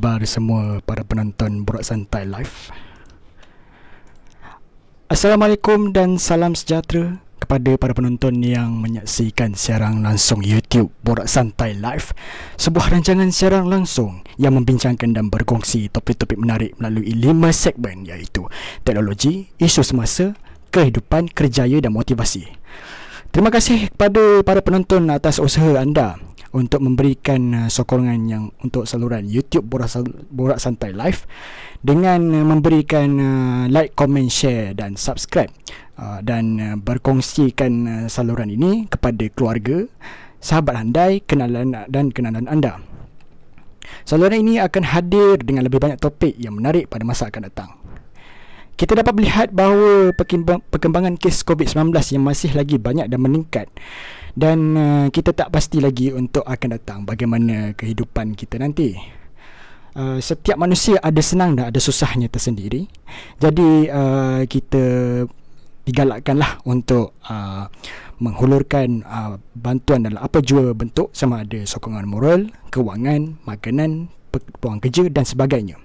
Khabar semua para penonton Borak Santai Live? Assalamualaikum dan salam sejahtera kepada para penonton yang menyaksikan siaran langsung YouTube Borak Santai Live Sebuah rancangan siaran langsung yang membincangkan dan berkongsi topik-topik menarik melalui lima segmen iaitu Teknologi, isu semasa, kehidupan, kerjaya dan motivasi Terima kasih kepada para penonton atas usaha anda untuk memberikan uh, sokongan yang untuk saluran YouTube Borak, Borak Santai Live dengan uh, memberikan uh, like, comment, share dan subscribe dan berkongsikan saluran ini kepada keluarga, sahabat handai, kenalan dan kenalan anda. Saluran ini akan hadir dengan lebih banyak topik yang menarik pada masa akan datang. Kita dapat melihat bahawa perkembangan kes COVID-19 yang masih lagi banyak dan meningkat dan uh, kita tak pasti lagi untuk akan datang bagaimana kehidupan kita nanti. Uh, setiap manusia ada senang dan ada susahnya tersendiri. Jadi uh, kita digalakkanlah untuk uh, menghulurkan uh, bantuan dalam apa jua bentuk sama ada sokongan moral, kewangan, makanan, peluang kerja dan sebagainya.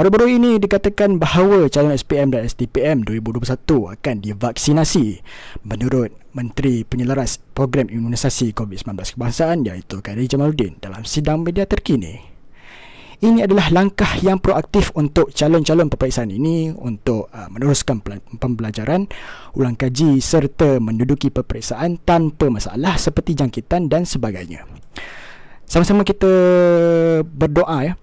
Baru-baru ini dikatakan bahawa calon SPM dan STPM 2021 akan divaksinasi menurut Menteri Penyelaras Program Imunisasi COVID-19 Kebangsaan iaitu Khairi Jamaluddin dalam sidang media terkini. Ini adalah langkah yang proaktif untuk calon-calon peperiksaan ini untuk uh, meneruskan pembelajaran, ulang kaji serta menduduki peperiksaan tanpa masalah seperti jangkitan dan sebagainya. Sama-sama kita berdoa ya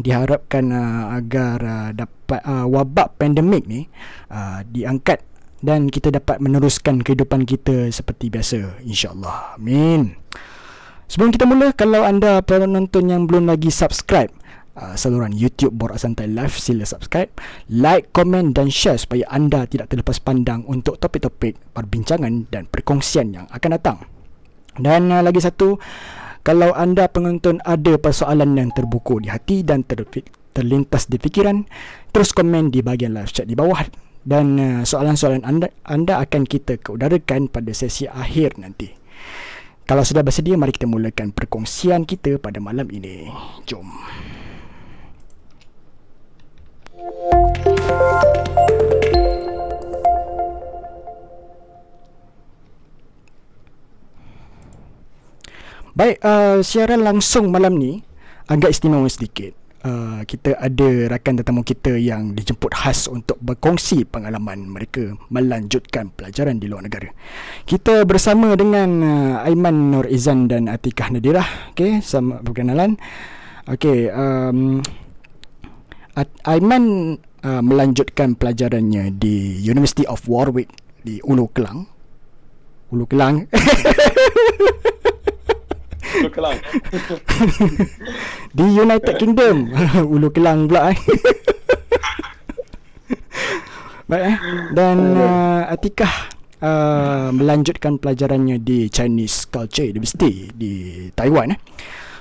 diharapkan uh, agar uh, dapat uh, wabak pandemik ni uh, diangkat dan kita dapat meneruskan kehidupan kita seperti biasa insyaallah. Amin. Sebelum kita mula kalau anda penonton yang belum lagi subscribe uh, saluran YouTube Borak Santai Live sila subscribe like komen dan share supaya anda tidak terlepas pandang untuk topik-topik perbincangan dan perkongsian yang akan datang. Dan uh, lagi satu kalau anda penonton ada persoalan yang terbuku di hati dan ter terlintas di fikiran, terus komen di bahagian live chat di bawah dan uh, soalan-soalan anda anda akan kita keudarakan pada sesi akhir nanti. Kalau sudah bersedia, mari kita mulakan perkongsian kita pada malam ini. Jom. Baik, uh, siaran langsung malam ni agak istimewa sedikit. Uh, kita ada rakan tetamu kita yang dijemput khas untuk berkongsi pengalaman mereka melanjutkan pelajaran di luar negara. Kita bersama dengan uh, Aiman Nur Izan dan Atikah Nadirah. Okey, sama perkenalan. Okey, um, Aiman uh, melanjutkan pelajarannya di University of Warwick di Ulu Kelang. Ulu Kelang. Ulu Kelang. di United Kingdom. Ulu Kelang pula eh. Baik eh. Dan uh, Atikah uh, melanjutkan pelajarannya di Chinese Culture University di Taiwan eh.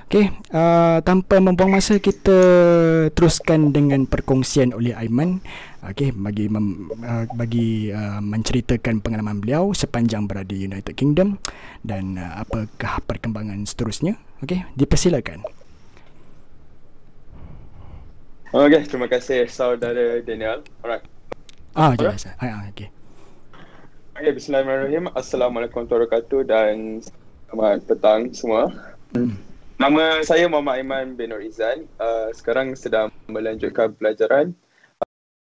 Okey, uh, tanpa membuang masa kita teruskan dengan perkongsian oleh Aiman okey bagi mem, uh, bagi uh, menceritakan pengalaman beliau sepanjang berada di United Kingdom dan uh, apakah perkembangan seterusnya. Okey, dipersilakan. Okey, terima kasih saudara Daniel. Alright. Ah, jelas. Ah, okey. Okey, bismillahirrahmanirrahim. Assalamualaikum warahmatullahi wabarakatuh dan selamat petang semua. Hmm. Nama saya Muhammad Aiman bin Nur Izan. Uh, sekarang sedang melanjutkan pelajaran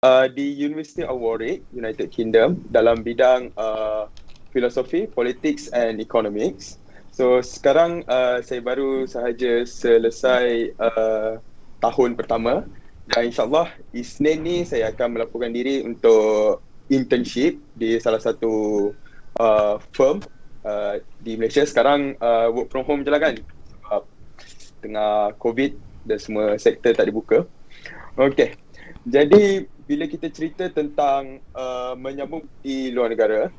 uh, di University of Warwick, United Kingdom dalam bidang uh, filosofi, politics and economics. So sekarang uh, saya baru sahaja selesai uh, tahun pertama dan insyaAllah Isnin ni saya akan melaporkan diri untuk internship di salah satu uh, firm uh, di Malaysia. Sekarang uh, work from home je lah kan tengah COVID dan semua sektor tak dibuka. Okey. Jadi bila kita cerita tentang uh, menyambung di luar negara,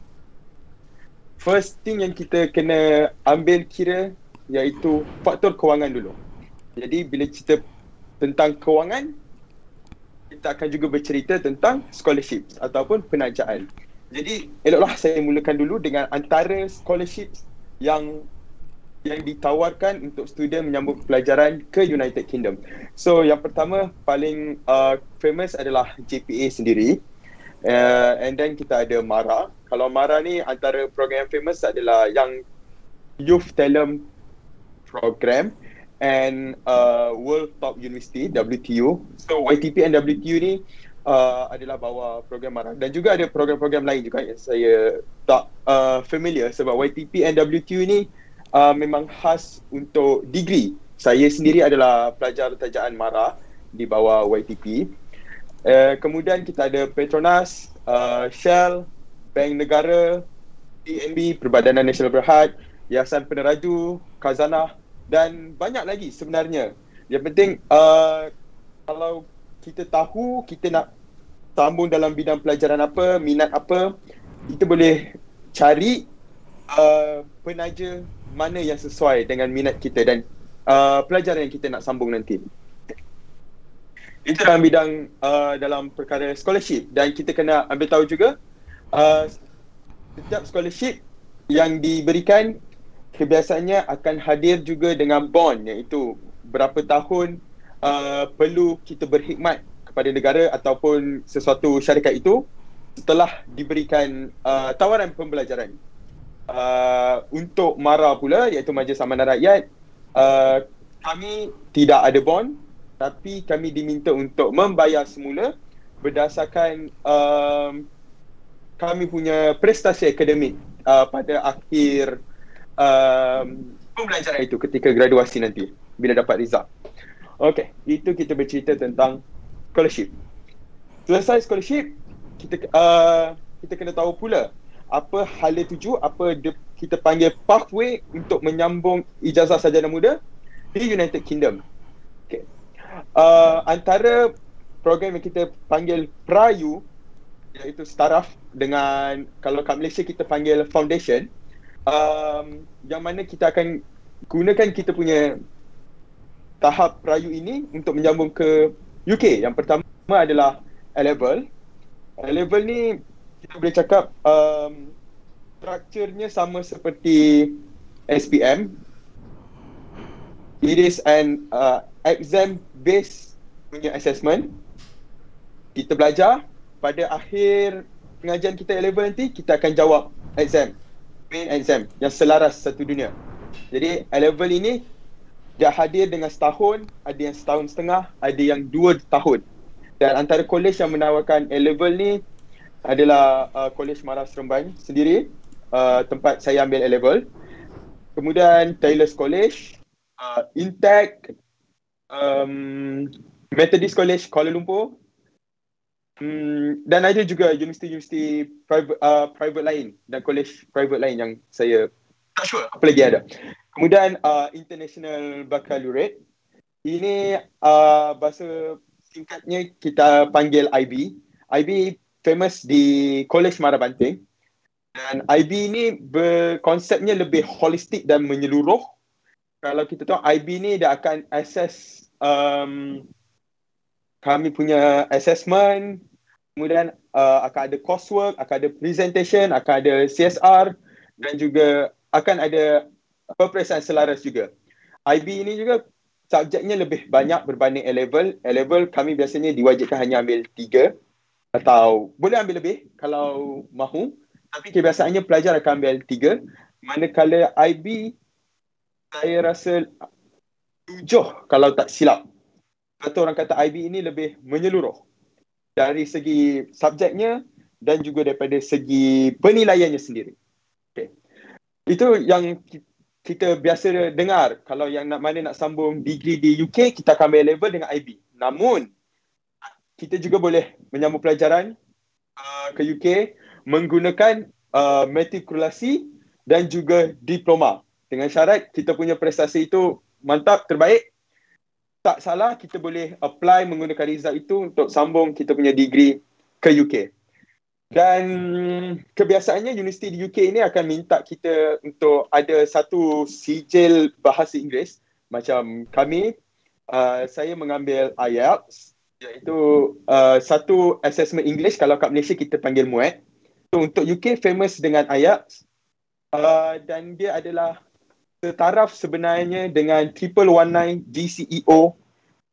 first thing yang kita kena ambil kira iaitu faktor kewangan dulu. Jadi bila cerita tentang kewangan, kita akan juga bercerita tentang scholarship ataupun penajaan. Jadi eloklah saya mulakan dulu dengan antara scholarship yang yang ditawarkan untuk student menyambung pelajaran ke United Kingdom. So yang pertama paling uh, famous adalah JPA sendiri. Uh, and then kita ada MARA. Kalau MARA ni antara program yang famous adalah yang Youth Talent Program and uh, World Top University WTU. So YTP and WTU ni uh, adalah bawa program MARA dan juga ada program-program lain juga yang saya tak uh, familiar sebab YTP and WTU ni uh, memang khas untuk degree. Saya sendiri adalah pelajar tajaan MARA di bawah YTP. Uh, kemudian kita ada Petronas, uh, Shell, Bank Negara, DNB, Perbadanan Nasional Berhad, Yayasan Peneraju, Khazanah dan banyak lagi sebenarnya. Yang penting uh, kalau kita tahu kita nak sambung dalam bidang pelajaran apa, minat apa, kita boleh cari uh, penaja mana yang sesuai dengan minat kita dan uh, pelajaran yang kita nak sambung nanti. Itu dalam bidang uh, dalam perkara scholarship dan kita kena ambil tahu juga uh, setiap scholarship yang diberikan kebiasaannya akan hadir juga dengan bond iaitu berapa tahun uh, perlu kita berkhidmat kepada negara ataupun sesuatu syarikat itu setelah diberikan uh, tawaran pembelajaran uh, untuk MARA pula iaitu Majlis Amanah Rakyat uh, kami tidak ada bond tapi kami diminta untuk membayar semula berdasarkan um, kami punya prestasi akademik uh, pada akhir um, pembelajaran itu ketika graduasi nanti bila dapat result. Okey, itu kita bercerita tentang scholarship. Selesai scholarship, kita uh, kita kena tahu pula apa hala tuju, apa de, kita panggil pathway untuk menyambung ijazah sarjana muda di United Kingdom. Okay. Uh, antara program yang kita panggil Prayu iaitu staraf dengan kalau kat Malaysia kita panggil foundation um, yang mana kita akan gunakan kita punya tahap Prayu ini untuk menyambung ke UK. Yang pertama adalah A-level. A-level ni kita boleh cakap um, strukturnya sama seperti SPM. It is an uh, exam based punya assessment. Kita belajar pada akhir pengajian kita A-level nanti kita akan jawab exam. Main exam yang selaras satu dunia. Jadi A-level ini dia hadir dengan setahun, ada yang setahun setengah, ada yang dua tahun. Dan antara kolej yang menawarkan A-level ni adalah uh, Kolej Mara Seremban sendiri uh, tempat saya ambil A-level. Kemudian Taylor's College, uh, Intech, um, Methodist College Kuala Lumpur um, dan ada juga universiti-universiti private, uh, private lain dan college private lain yang saya tak sure apa lagi ada. Kemudian uh, International Baccalaureate. Ini uh, bahasa singkatnya kita panggil IB. IB famous di College Mara Banting. Dan IB ni berkonsepnya lebih holistik dan menyeluruh. Kalau kita tahu IB ni dia akan assess um, kami punya assessment, kemudian uh, akan ada coursework, akan ada presentation, akan ada CSR dan juga akan ada peperiksaan selaras juga. IB ini juga subjeknya lebih banyak berbanding A-level. A-level kami biasanya diwajibkan hanya ambil tiga atau boleh ambil lebih kalau mahu. Tapi kebiasaannya pelajar akan ambil tiga. Manakala IB saya rasa tujuh kalau tak silap. Atau orang kata IB ini lebih menyeluruh. Dari segi subjeknya dan juga daripada segi penilaiannya sendiri. Okay. itu yang kita biasa dengar. Kalau yang nak mana nak sambung degree di UK kita akan ambil level dengan IB namun kita juga boleh menyambung pelajaran uh, ke UK menggunakan uh, matrikulasi dan juga diploma. Dengan syarat kita punya prestasi itu mantap terbaik. Tak salah kita boleh apply menggunakan result itu untuk sambung kita punya degree ke UK dan kebiasaannya universiti di UK ini akan minta kita untuk ada satu sijil bahasa Inggeris. Macam kami uh, saya mengambil IELTS iaitu uh, satu assessment English kalau kat Malaysia kita panggil MUET. So, untuk UK famous dengan IELTS uh, dan dia adalah setaraf sebenarnya dengan triple one nine GCEO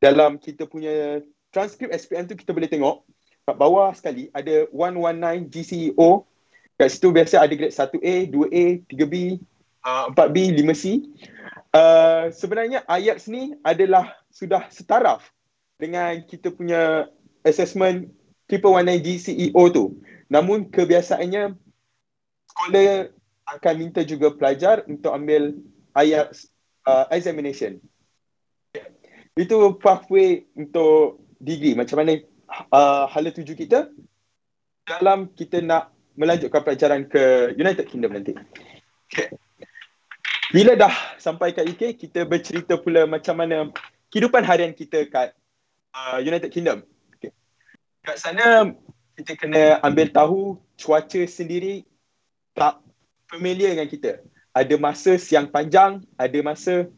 dalam kita punya transkrip SPM tu kita boleh tengok. Kat bawah sekali ada 119 GCEO kat situ biasa ada grade 1A, 2A, 3B, uh, 4B, 5C uh, sebenarnya IELTS ni adalah sudah setaraf dengan kita punya assessment triple one nine GCEO tu namun kebiasaannya sekolah akan minta juga pelajar untuk ambil IELTS uh, examination. Itu pathway untuk degree. Macam mana uh, hala tuju kita dalam kita nak melanjutkan pelajaran ke United Kingdom nanti. Bila dah sampai kat UK, kita bercerita pula macam mana kehidupan harian kita kat uh, United Kingdom. Okay. Kat sana, kita kena ambil tahu cuaca sendiri tak familiar dengan kita. Ada masa siang panjang, ada masa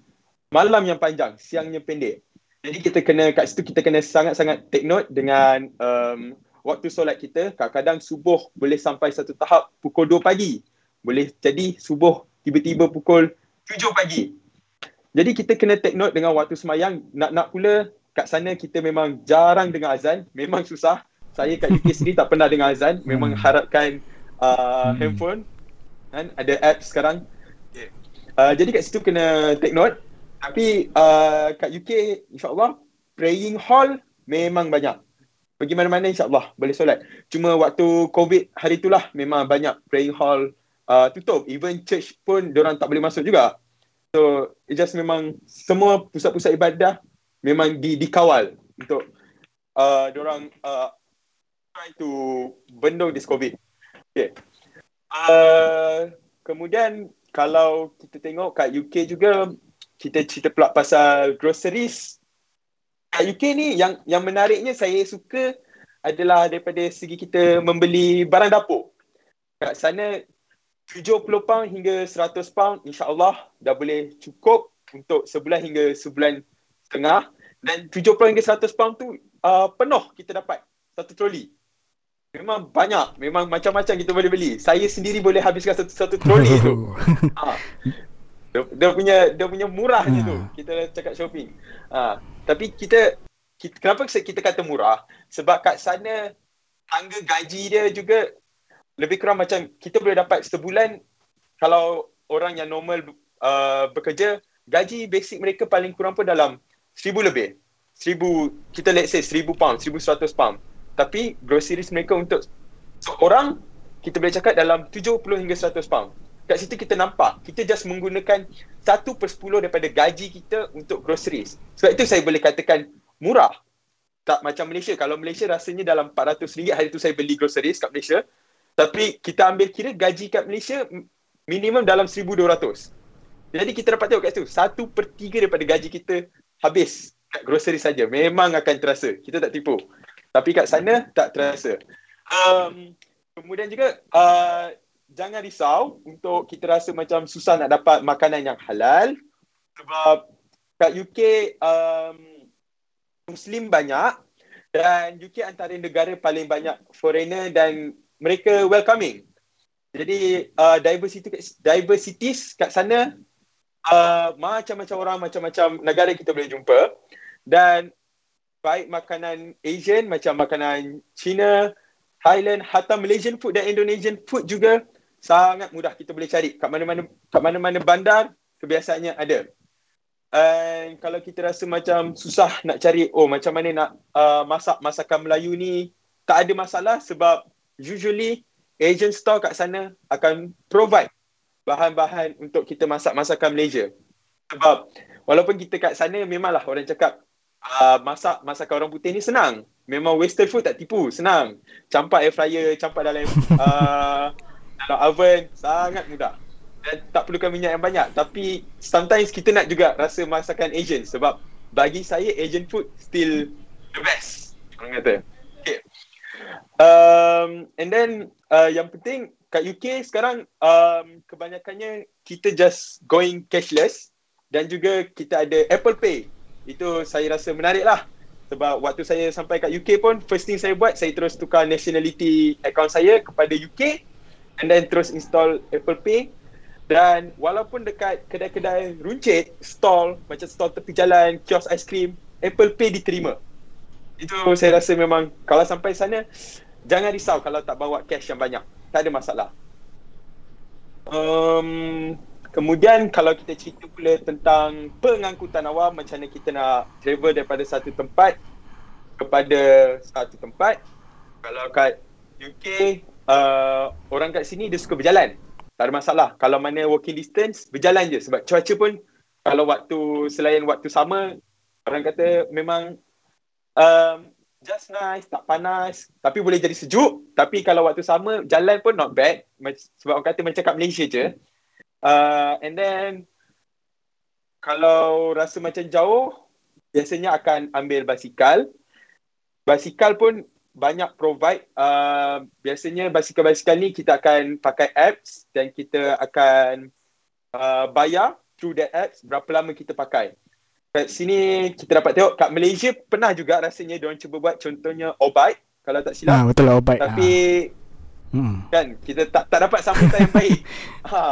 malam yang panjang, siangnya pendek. Jadi kita kena kat situ kita kena sangat-sangat take note dengan um, waktu solat kita. Kadang-kadang subuh boleh sampai satu tahap pukul 2 pagi. Boleh jadi subuh tiba-tiba pukul 7 pagi. Jadi kita kena take note dengan waktu semayang. Nak-nak pula kat sana kita memang jarang dengar azan. Memang susah. Saya kat UK sendiri tak pernah dengar azan. Memang hmm. harapkan uh, hmm. handphone kan ada app sekarang okay. uh, jadi kat situ kena take note tapi uh, kat UK insyaallah praying hall memang banyak pergi mana-mana insyaallah boleh solat cuma waktu covid hari itulah memang banyak praying hall uh, tutup even church pun orang tak boleh masuk juga so it just memang semua pusat-pusat ibadah memang di dikawal untuk uh, orang uh, try to bendung this covid okay Uh, kemudian kalau kita tengok kat UK juga kita cerita pula pasal groceries. Kat UK ni yang yang menariknya saya suka adalah daripada segi kita membeli barang dapur. Kat sana 70 pound hingga 100 pound insya-Allah dah boleh cukup untuk sebulan hingga sebulan setengah dan 70 hingga 100 pound tu uh, penuh kita dapat satu troli. Memang banyak, memang macam-macam kita boleh beli. Saya sendiri boleh habiskan satu satu troli tu. ha. Dia, dia punya dia punya murah je tu. Hmm. Kita cakap shopping. Ha. Tapi kita, kita kenapa kita kata murah? Sebab kat sana tangga gaji dia juga lebih kurang macam kita boleh dapat sebulan kalau orang yang normal uh, bekerja gaji basic mereka paling kurang pun dalam seribu lebih. Seribu, kita let's say seribu pound, seribu seratus pound. Tapi groceries mereka untuk seorang kita boleh cakap dalam 70 hingga 100 pound. Kat situ kita nampak, kita just menggunakan 1 per 10 daripada gaji kita untuk groceries. Sebab itu saya boleh katakan murah. Tak macam Malaysia. Kalau Malaysia rasanya dalam RM400 hari tu saya beli groceries kat Malaysia. Tapi kita ambil kira gaji kat Malaysia minimum dalam 1200. Jadi kita dapat tengok kat situ, 1 per 3 daripada gaji kita habis kat groceries saja. Memang akan terasa. Kita tak tipu. Tapi kat sana tak terasa. Um, kemudian juga uh, jangan risau untuk kita rasa macam susah nak dapat makanan yang halal sebab kat UK um, Muslim banyak dan UK antara negara paling banyak foreigner dan mereka welcoming. Jadi uh, diversity diversities kat sana uh, macam-macam orang macam-macam negara kita boleh jumpa dan baik makanan Asian macam makanan China, Thailand, hatta Malaysian food dan Indonesian food juga sangat mudah kita boleh cari kat mana-mana kat mana-mana bandar kebiasaannya ada. And kalau kita rasa macam susah nak cari oh macam mana nak uh, masak masakan Melayu ni tak ada masalah sebab usually Asian store kat sana akan provide bahan-bahan untuk kita masak masakan Malaysia. Sebab walaupun kita kat sana memanglah orang cakap uh, masak masakan orang putih ni senang. Memang western food tak tipu, senang. Campak air fryer, campak dalam uh, dalam oven, sangat mudah. Dan tak perlukan minyak yang banyak. Tapi sometimes kita nak juga rasa masakan Asian sebab bagi saya Asian food still the best. Orang kata. Okay. Um, and then uh, yang penting kat UK sekarang um, kebanyakannya kita just going cashless dan juga kita ada Apple Pay. Itu saya rasa menarik lah. Sebab waktu saya sampai kat UK pun first thing saya buat saya terus tukar nationality account saya kepada UK and then terus install Apple Pay. Dan walaupun dekat kedai-kedai runcit, stall, macam stall tepi jalan, kios aiskrim, Apple Pay diterima. Itu saya rasa memang kalau sampai sana, jangan risau kalau tak bawa cash yang banyak. Tak ada masalah. Um, kemudian kalau kita cerita pula tentang pengangkutan awam, macam mana kita nak travel daripada satu tempat kepada satu tempat. Kalau kat UK, uh, orang kat sini dia suka berjalan. Tak ada masalah. Kalau mana walking distance, berjalan je. Sebab cuaca pun kalau waktu selain waktu sama, orang kata memang um, just nice, tak panas. Tapi boleh jadi sejuk. Tapi kalau waktu sama, jalan pun not bad. Sebab orang kata macam kat Malaysia je. Uh, and then, kalau rasa macam jauh, biasanya akan ambil basikal basikal pun banyak provide uh, biasanya basikal-basikal ni kita akan pakai apps dan kita akan uh, bayar through that apps berapa lama kita pakai kat sini kita dapat tengok kat Malaysia pernah juga rasanya diorang cuba buat contohnya Obike kalau tak silap ha, betul lah Obike tapi ha. hmm. kan kita tak tak dapat sambutan yang baik ha.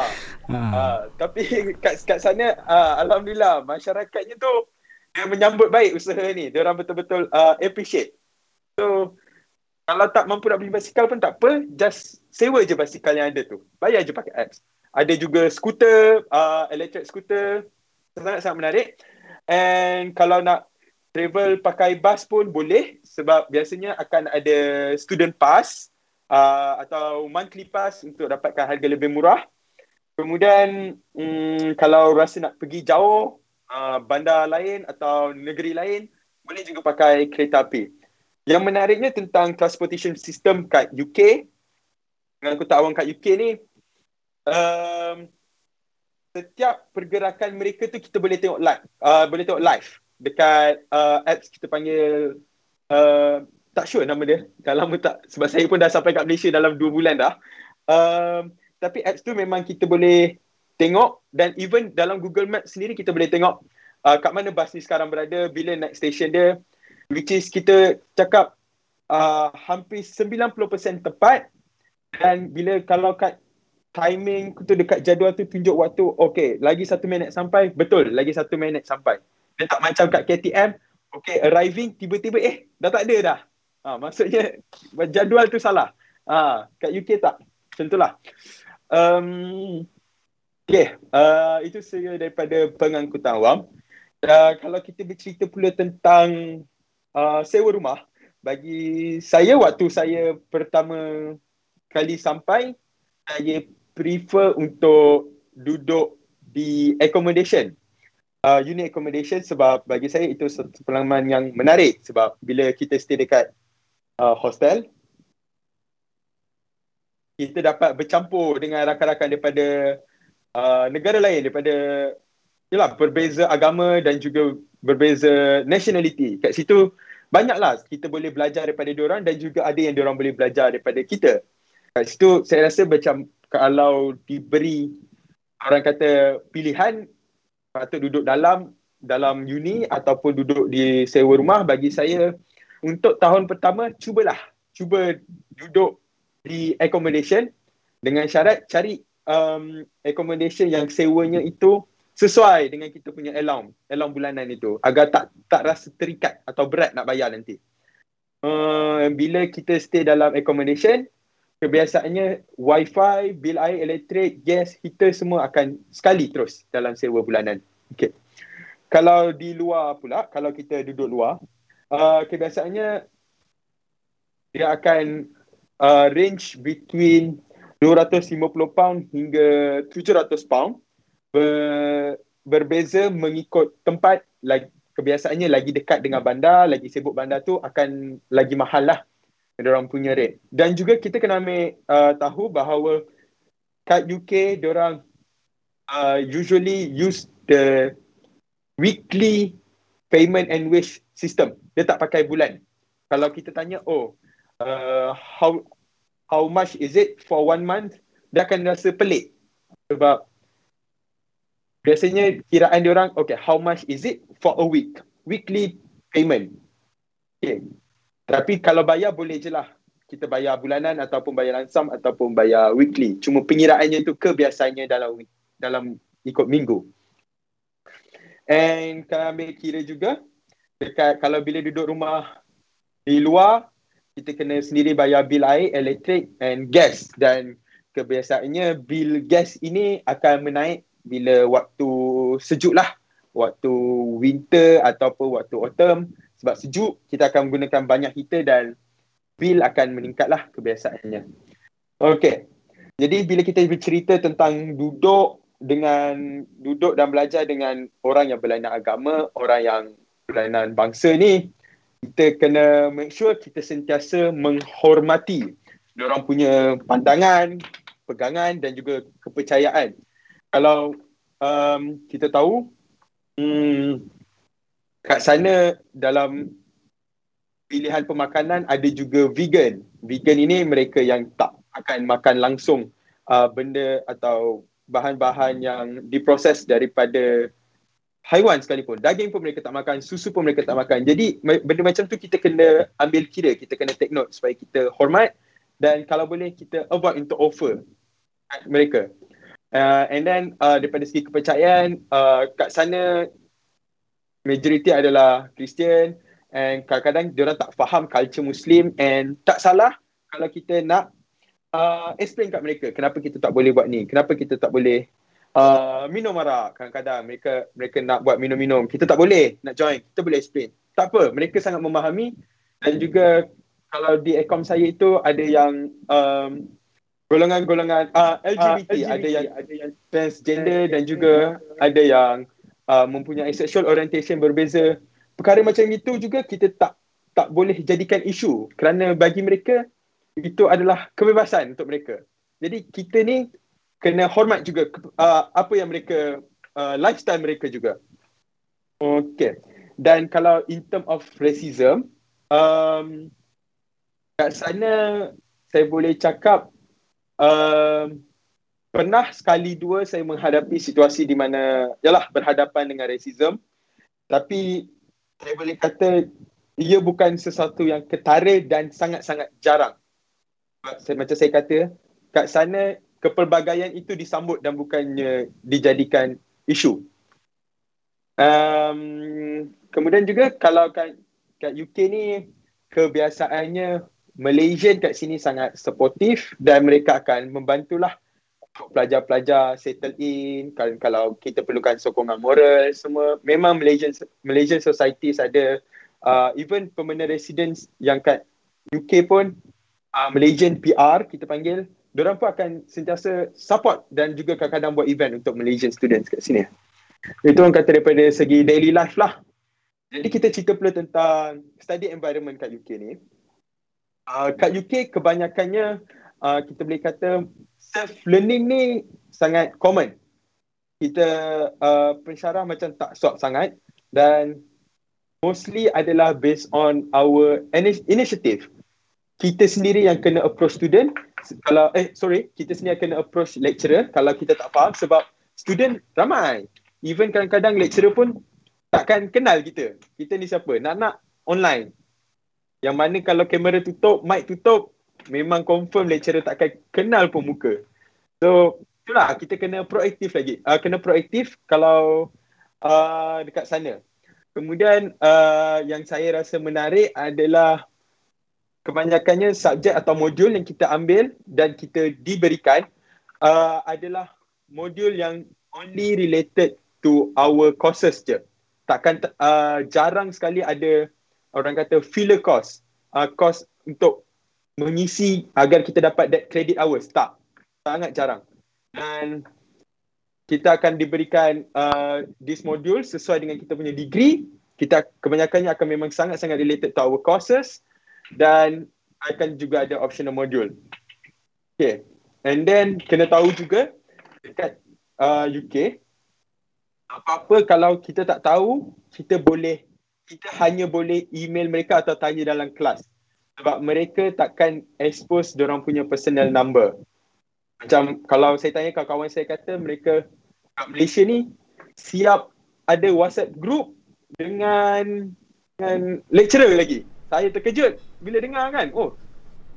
Ha. ha. tapi kat kat sana uh, alhamdulillah masyarakatnya tu dia menyambut baik usaha ni dia orang betul-betul uh, appreciate So kalau tak mampu nak beli basikal pun tak apa, just sewa je basikal yang ada tu. Bayar je pakai apps. Ada juga skuter, uh, electric skuter. Sangat-sangat menarik. And kalau nak travel pakai bus pun boleh sebab biasanya akan ada student pass uh, atau monthly pass untuk dapatkan harga lebih murah. Kemudian um, kalau rasa nak pergi jauh, uh, bandar lain atau negeri lain, boleh juga pakai kereta api. Yang menariknya tentang transportation system kat UK, dengan aku tak awam kat UK ni, um, setiap pergerakan mereka tu kita boleh tengok live, uh, boleh tengok live dekat uh, apps kita panggil uh, tak sure nama dia. Dah lama tak sebab saya pun dah sampai kat Malaysia dalam 2 bulan dah. Um, tapi apps tu memang kita boleh tengok dan even dalam Google Maps sendiri kita boleh tengok uh, kat mana bas ni sekarang berada, bila next station dia, which is kita cakap uh, hampir 90% tepat dan bila kalau kat timing tu dekat jadual tu tunjuk waktu okay lagi satu minit sampai betul lagi satu minit sampai. Dia tak macam kat KTM okay arriving tiba-tiba eh dah tak ada dah. Ha, maksudnya jadual tu salah. Ha, kat UK tak. Macam tu lah. Um, okay uh, itu saya daripada pengangkutan awam. Uh, kalau kita bercerita pula tentang uh, sewa rumah bagi saya waktu saya pertama kali sampai saya prefer untuk duduk di accommodation uh, unit accommodation sebab bagi saya itu satu pengalaman yang menarik sebab bila kita stay dekat uh, hostel kita dapat bercampur dengan rakan-rakan daripada uh, negara lain daripada yalah berbeza agama dan juga berbeza nationality kat situ banyaklah kita boleh belajar daripada diorang dan juga ada yang diorang boleh belajar daripada kita. Kat situ saya rasa macam kalau diberi orang kata pilihan patut duduk dalam dalam uni ataupun duduk di sewa rumah bagi saya untuk tahun pertama cubalah. Cuba duduk di accommodation. Dengan syarat cari um, accommodation yang sewanya itu sesuai dengan kita punya allowance, allowance bulanan itu. Agar tak tak rasa terikat atau berat nak bayar nanti. Uh, bila kita stay dalam accommodation, kebiasaannya wifi, bil air, elektrik, gas, heater semua akan sekali terus dalam sewa bulanan. Okay. Kalau di luar pula, kalau kita duduk luar, uh, kebiasaannya dia akan uh, range between 250 pound hingga 700 pound ber, berbeza mengikut tempat lagi kebiasaannya lagi dekat dengan bandar, lagi sibuk bandar tu akan lagi mahal lah orang punya rate. Dan juga kita kena ambil uh, tahu bahawa kat UK orang uh, usually use the weekly payment and wage system. Dia tak pakai bulan. Kalau kita tanya, oh, uh, how how much is it for one month? Dia akan rasa pelik. Sebab biasanya kiraan dia orang okay how much is it for a week weekly payment okay tapi kalau bayar boleh je lah kita bayar bulanan ataupun bayar langsam ataupun bayar weekly cuma pengiraannya tu kebiasaannya dalam dalam ikut minggu. And kalau ambil kira juga, dekat kalau bila duduk rumah di luar, kita kena sendiri bayar bil air, elektrik and gas. Dan kebiasaannya bil gas ini akan menaik bila waktu sejuk lah. Waktu winter ataupun waktu autumn. Sebab sejuk, kita akan menggunakan banyak heater dan bil akan meningkat lah kebiasaannya. Okay. Jadi bila kita bercerita tentang duduk dengan duduk dan belajar dengan orang yang berlainan agama, orang yang berlainan bangsa ni, kita kena make sure kita sentiasa menghormati orang punya pandangan, pegangan dan juga kepercayaan. Kalau um, kita tahu hmm, kat sana dalam pilihan pemakanan ada juga vegan. Vegan ini mereka yang tak akan makan langsung uh, benda atau bahan-bahan yang diproses daripada haiwan sekalipun. Daging pun mereka tak makan, susu pun mereka tak makan. Jadi benda macam tu kita kena ambil kira, kita kena take note supaya kita hormat dan kalau boleh kita avoid untuk offer mereka. Uh, and then uh, daripada segi kepercayaan, uh, kat sana majority adalah Kristian and kadang-kadang diorang tak faham culture Muslim and tak salah kalau kita nak uh, explain kat mereka kenapa kita tak boleh buat ni, kenapa kita tak boleh uh, minum arak. Kadang-kadang mereka mereka nak buat minum-minum, kita tak boleh nak join, kita boleh explain. Tak apa, mereka sangat memahami. Dan juga kalau di ekom saya itu ada yang um, golongan-golongan uh, LGBT, uh, LGBT ada yang ada yang transgender dan juga ada yang uh, mempunyai sexual orientation berbeza. Perkara macam itu juga kita tak tak boleh jadikan isu kerana bagi mereka itu adalah kebebasan untuk mereka. Jadi kita ni kena hormat juga uh, apa yang mereka uh, lifestyle mereka juga. Okay. Dan kalau in term of racism, um, kat sana saya boleh cakap um, pernah sekali dua saya menghadapi situasi di mana yalah berhadapan dengan racism tapi saya boleh kata ia bukan sesuatu yang ketara dan sangat-sangat jarang. Macam saya kata, kat sana kepelbagaian itu disambut dan bukannya dijadikan isu. Um, kemudian juga kalau kat, kat UK ni kebiasaannya Malaysian kat sini sangat supportive dan mereka akan membantulah pelajar-pelajar settle in kalau, kalau kita perlukan sokongan moral semua. Memang Malaysian Malaysian societies ada uh, even permanent residents yang kat UK pun uh, Malaysian PR kita panggil diorang pun akan sentiasa support dan juga kadang-kadang buat event untuk Malaysian students kat sini. Itu orang kata daripada segi daily life lah. Jadi kita cerita pula tentang study environment kat UK ni. Uh, kat UK kebanyakannya uh, kita boleh kata self learning ni sangat common. Kita uh, pensyarah macam tak sok sangat dan mostly adalah based on our initiative. Kita sendiri yang kena approach student kalau eh sorry kita sendiri yang kena approach lecturer kalau kita tak faham sebab student ramai. Even kadang-kadang lecturer pun takkan kenal kita. Kita ni siapa? Nak-nak online. Yang mana kalau kamera tutup, mic tutup, memang confirm lecturer takkan kenal pun muka. So, itulah kita kena proaktif lagi. Uh, kena proaktif kalau uh, dekat sana. Kemudian uh, yang saya rasa menarik adalah kebanyakannya subjek atau modul yang kita ambil dan kita diberikan uh, adalah modul yang only related to our courses je. Takkan uh, jarang sekali ada orang kata filler course uh, course untuk mengisi agar kita dapat that credit hours. Tak. Sangat jarang. Dan kita akan diberikan uh, this module sesuai dengan kita punya degree. Kita kebanyakannya akan memang sangat-sangat related to our courses. Dan akan juga ada optional module. Okay. And then kena tahu juga dekat uh, UK apa-apa kalau kita tak tahu kita boleh kita hanya boleh email mereka atau tanya dalam kelas. Sebab mereka takkan expose orang punya personal number. Macam kalau saya tanya kawan-kawan saya kata mereka kat Malaysia ni siap ada WhatsApp group dengan dengan lecturer lagi. Saya terkejut bila dengar kan. Oh,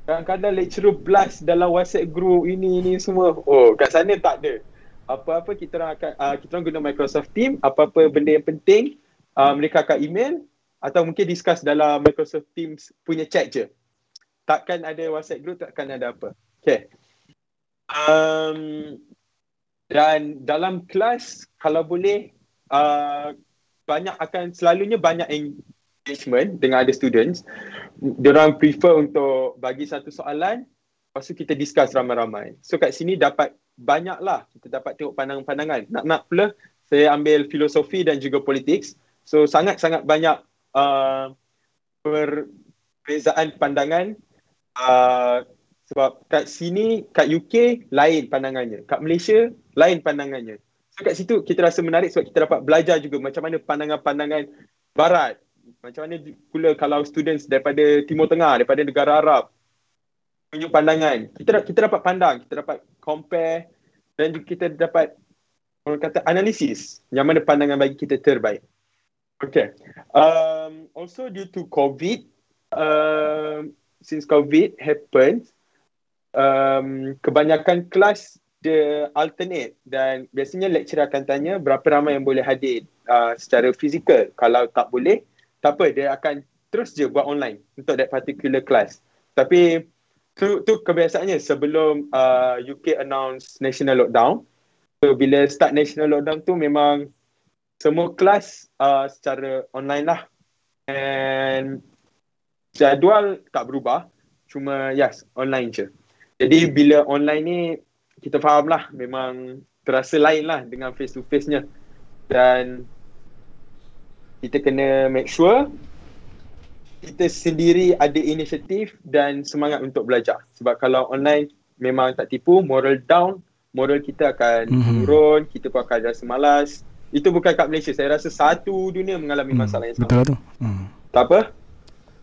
kadang-kadang lecturer blast dalam WhatsApp group ini ini semua. Oh, kat sana tak ada. apa-apa kita orang akan uh, kita orang guna Microsoft Team, apa-apa benda yang penting uh, mereka akan email atau mungkin discuss dalam Microsoft Teams punya chat je. Takkan ada WhatsApp group, takkan ada apa. Okay. Um, dan dalam kelas kalau boleh uh, banyak akan selalunya banyak engagement dengan ada students. Diorang prefer untuk bagi satu soalan lepas tu kita discuss ramai-ramai. So kat sini dapat banyak lah kita dapat tengok pandangan-pandangan. Nak-nak pula saya ambil filosofi dan juga politik. So sangat-sangat banyak uh, perbezaan pandangan uh, sebab kat sini, kat UK lain pandangannya. Kat Malaysia lain pandangannya. So kat situ kita rasa menarik sebab kita dapat belajar juga macam mana pandangan-pandangan barat. Macam mana pula kalau students daripada Timur Tengah, daripada negara Arab tunjuk pandangan. Kita kita dapat pandang, kita dapat compare dan juga kita dapat orang kata analisis yang mana pandangan bagi kita terbaik. Okay. Um, also due to COVID, um, since COVID happened, um, kebanyakan kelas dia alternate dan biasanya lecturer akan tanya berapa ramai yang boleh hadir uh, secara fizikal. Kalau tak boleh, tak apa, dia akan terus je buat online untuk that particular class. Tapi tu tu kebiasaannya sebelum uh, UK announce national lockdown. So bila start national lockdown tu memang semua kelas uh, secara online lah. And jadual tak berubah. Cuma yes, online je. Jadi bila online ni kita faham lah memang terasa lain lah dengan face to face nya. Dan kita kena make sure kita sendiri ada inisiatif dan semangat untuk belajar. Sebab kalau online memang tak tipu, moral down, moral kita akan mm-hmm. turun, kita pun akan rasa malas. Itu bukan kat Malaysia. Saya rasa satu dunia mengalami mm, masalah yang sama. Betul tu. Mm. Tak apa?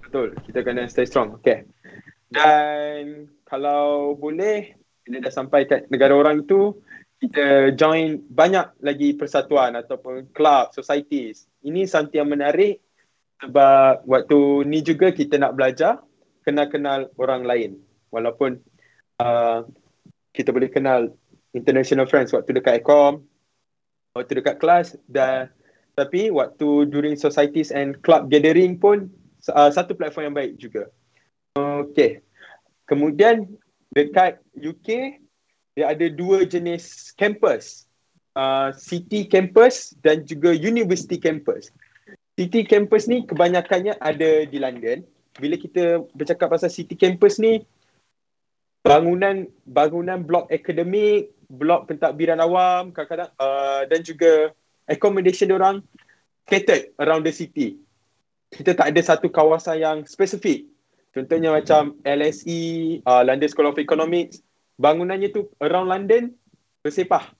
Betul. Kita kena stay strong. Okay. Dan kalau boleh, bila dah sampai kat negara orang tu, kita join banyak lagi persatuan ataupun club, societies. Ini something yang menarik sebab waktu ni juga kita nak belajar kenal-kenal orang lain walaupun uh, kita boleh kenal international friends waktu dekat Ecom waktu dekat kelas dan tapi waktu during societies and club gathering pun uh, satu platform yang baik juga. Okay. Kemudian dekat UK dia ada dua jenis campus. Uh, city campus dan juga university campus. City Campus ni kebanyakannya ada di London. Bila kita bercakap pasal City Campus ni, bangunan bangunan blok akademik, blok pentadbiran awam, kadang-kadang uh, dan juga accommodation orang catered around the city. Kita tak ada satu kawasan yang spesifik. Contohnya macam LSE, uh, London School of Economics, bangunannya tu around London bersepah.